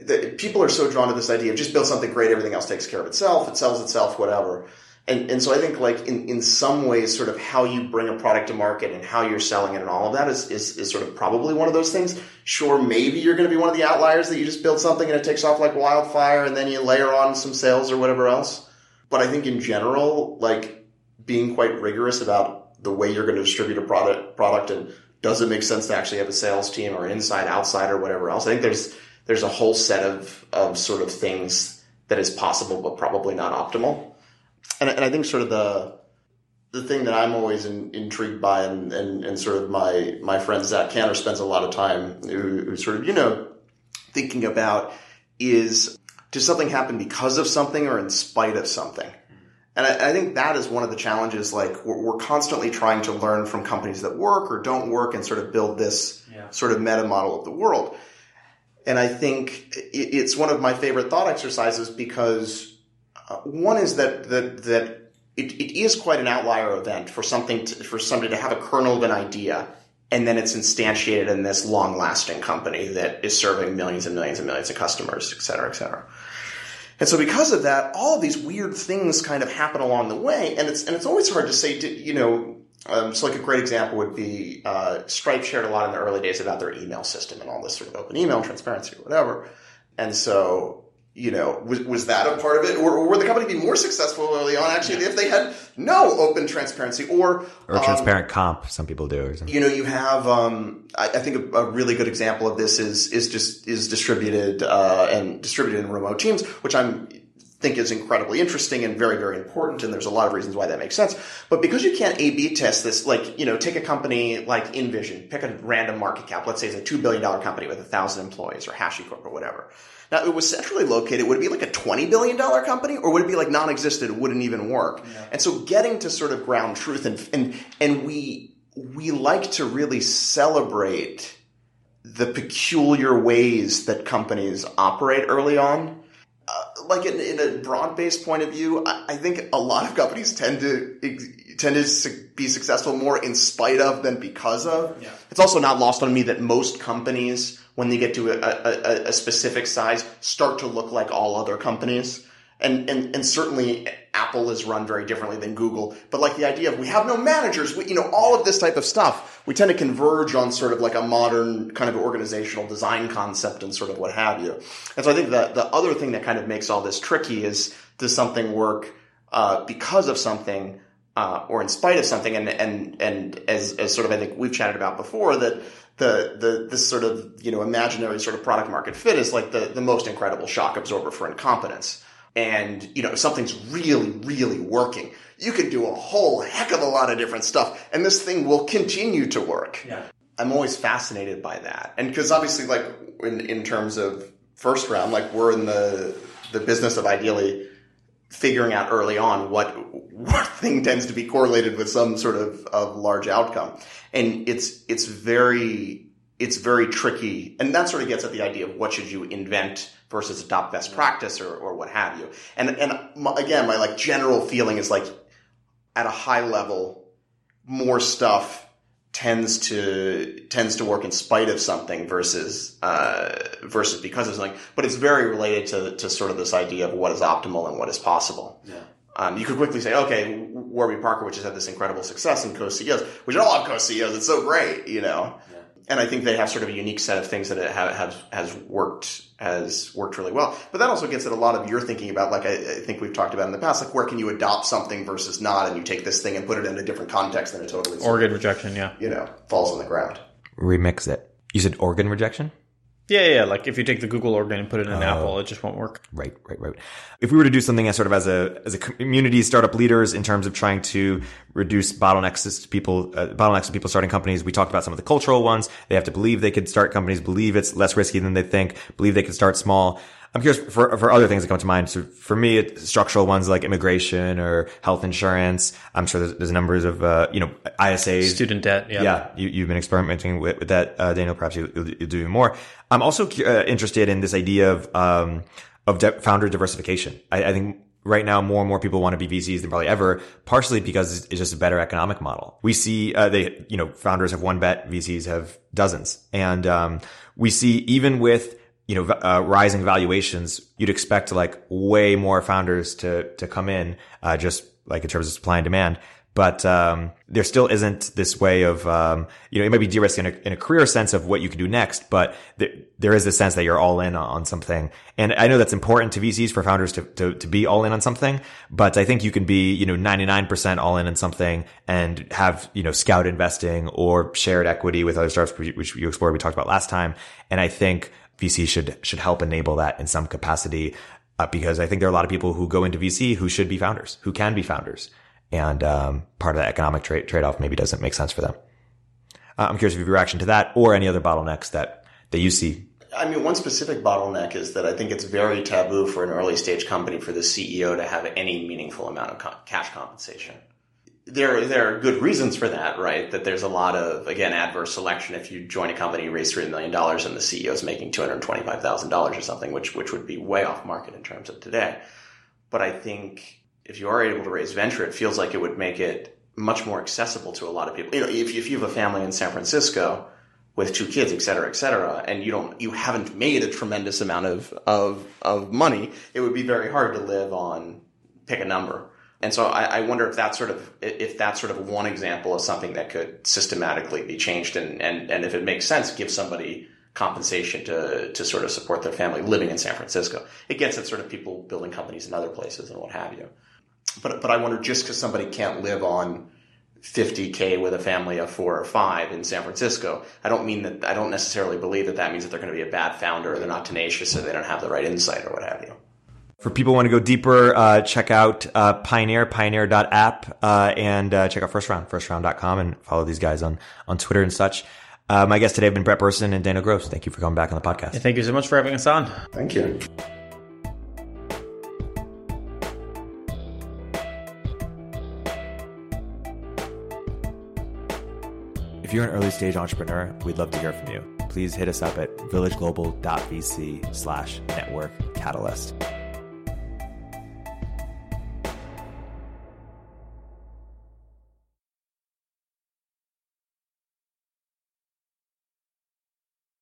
that people are so drawn to this idea of just build something great, everything else takes care of itself, it sells itself, whatever and, and so I think like in, in some ways, sort of how you bring a product to market and how you're selling it and all of that is, is, is sort of probably one of those things. Sure, maybe you're going to be one of the outliers that you just build something and it takes off like wildfire and then you layer on some sales or whatever else. But I think in general, like being quite rigorous about the way you're going to distribute a product, product and does it make sense to actually have a sales team or inside, outside or whatever else? I think there's, there's a whole set of, of sort of things that is possible, but probably not optimal and, and I think sort of the the thing that I'm always in, intrigued by, and, and, and sort of my my friend Zack Kanter spends a lot of time who, who sort of you know thinking about is does something happen because of something or in spite of something? And I, I think that is one of the challenges. Like we're, we're, constantly trying to learn from companies that work or don't work, and sort of build this yeah. sort of meta model of the world. And I think it, it's one of my favorite thought exercises because uh, one is that that that it, it is quite an outlier event for something to, for somebody to have a kernel of an idea and then it's instantiated in this long lasting company that is serving millions and millions and millions of customers, et cetera, et cetera. And so because of that, all of these weird things kind of happen along the way, and it's and it's always hard to say. To, you know, um, so like a great example would be uh, Stripe shared a lot in the early days about their email system and all this sort of open email transparency or whatever. And so you know, was, was that a part of it, or, or would the company be more successful early on actually yeah. if they had no open transparency or or um, transparent comp? Some people do. You know, you have. Um, I, I, think a, a, really good example of this is is just is distributed uh, and distributed in remote teams, which I'm think is incredibly interesting and very, very important. And there's a lot of reasons why that makes sense. But because you can't A-B test this, like, you know, take a company like InVision, pick a random market cap. Let's say it's a $2 billion company with a thousand employees or HashiCorp or whatever. Now, it was centrally located. Would it be like a $20 billion company or would it be like non-existent? It wouldn't even work. Yeah. And so getting to sort of ground truth and, and, and we, we like to really celebrate the peculiar ways that companies operate early on. Uh, like in, in a broad-based point of view, I, I, think a lot of companies tend to tend to be successful more in spite of than because of. Yeah. It's also not lost on me that most companies when they get to a, a, a specific size, start to look like all other companies. And, and, and certainly Apple is run very differently than Google, but like the idea of we have no managers, we, you know, all of this type of stuff, we tend to converge on sort of like a modern kind of organizational design concept and sort of what have you. And so I think that the other thing that kind of makes all this tricky is does something work uh, because of something uh, or in spite of something? And and and as as sort of I think we've chatted about before that the the this sort of you know imaginary sort of product market fit is like the the most incredible shock absorber for incompetence and you know something's really really working you can do a whole heck of a lot of different stuff and this thing will continue to work yeah. i'm always fascinated by that and because obviously like in, in terms of first round like we're in the the business of ideally figuring out early on what what <laughs> thing tends to be correlated with some sort of, of large outcome and it's it's very it's very tricky and that sort of gets at the idea of what should you invent versus adopt best practice or, or what have you. And, and my, again, my like general feeling is like at a high level, more stuff tends to tends to work in spite of something versus uh, versus because of something. But it's very related to to sort of this idea of what is optimal and what is possible. Yeah. Um, you could quickly say, okay, Warby Parker, which has had this incredible success in co-CEOs, which all have co-CEOs, it's so great, you know. Yeah and I think they have sort of a unique set of things that have, have has worked has worked really well. But that also gets at a lot of your thinking about, like I, I, think we've talked about in the past, like where can you adopt something versus not, and you take this thing and put it in a different context than it totally organ rejection, yeah, you know, falls on the ground. Remix it. You said organ rejection. Yeah, yeah, like if you take the Google organ and put it in an oh. Apple, it just won't work. Right, right, right. If we were to do something as sort of as a as a community startup leaders in terms of trying to reduce bottlenecks to people uh, bottlenecks to people starting companies, we talked about some of the cultural ones. They have to believe they could start companies, believe it's less risky than they think, believe they can start small. I'm curious for, for other things that come to mind. So for me, it's structural ones like immigration or health insurance. I'm sure there's, there's numbers of, uh, you know, ISAs. Student debt. Yeah. Yeah. You, have been experimenting with, with that, uh, Daniel. Perhaps you, will do more. I'm also uh, interested in this idea of, um, of de- founder diversification. I, I think right now more and more people want to be VCs than probably ever, partially because it's just a better economic model. We see, uh, they, you know, founders have one bet, VCs have dozens. And, um, we see even with, you know, uh, rising valuations, you'd expect like way more founders to, to come in, uh, just like in terms of supply and demand. But, um, there still isn't this way of, um, you know, it might be de-risked in a, in a career sense of what you can do next, but there, there is a sense that you're all in on something. And I know that's important to VCs for founders to, to, to be all in on something, but I think you can be, you know, 99% all in on something and have, you know, scout investing or shared equity with other startups, which you explored, we talked about last time. And I think, VC should should help enable that in some capacity, uh, because I think there are a lot of people who go into VC who should be founders, who can be founders, and um, part of the economic tra- trade off maybe doesn't make sense for them. Uh, I'm curious if you have a reaction to that or any other bottlenecks that that you see. I mean, one specific bottleneck is that I think it's very taboo for an early stage company for the CEO to have any meaningful amount of co- cash compensation there there are good reasons for that, right? That there's a lot of again adverse selection. If you join a company, you raise three million dollars, and the CEO is making two hundred twenty five thousand dollars or something, which which would be way off market in terms of today. But I think if you are able to raise venture, it feels like it would make it much more accessible to a lot of people. You know, if, if you have a family in San Francisco with two kids, et cetera, et cetera, and you don't you haven't made a tremendous amount of of of money, it would be very hard to live on pick a number and so I, I, wonder if that's sort of if that's sort of one example of something that could systematically be changed, and and and if it makes sense, give somebody compensation to to sort of support their family living in San Francisco. It gets at sort of people building companies in other places and what have you. But but I wonder just because somebody can't live on 50k with a family of four or five in San Francisco. I don't mean that I don't necessarily believe that that means that they're going to be a bad founder or they're not tenacious or they don't have the right insight or what have you. For people who want to go deeper, uh, check out uh, Pioneer, pioneer.app, uh, and uh, check out First Round, firstround.com, and follow these guys on, on Twitter and such. Uh, my guests today have been Brett Berson and Daniel Gross. Thank you for coming back on the podcast. thank you so much for having us on. Thank you. If you're an early stage entrepreneur, we'd love to hear from you. Please hit us up at villageglobal.vc slash network catalyst.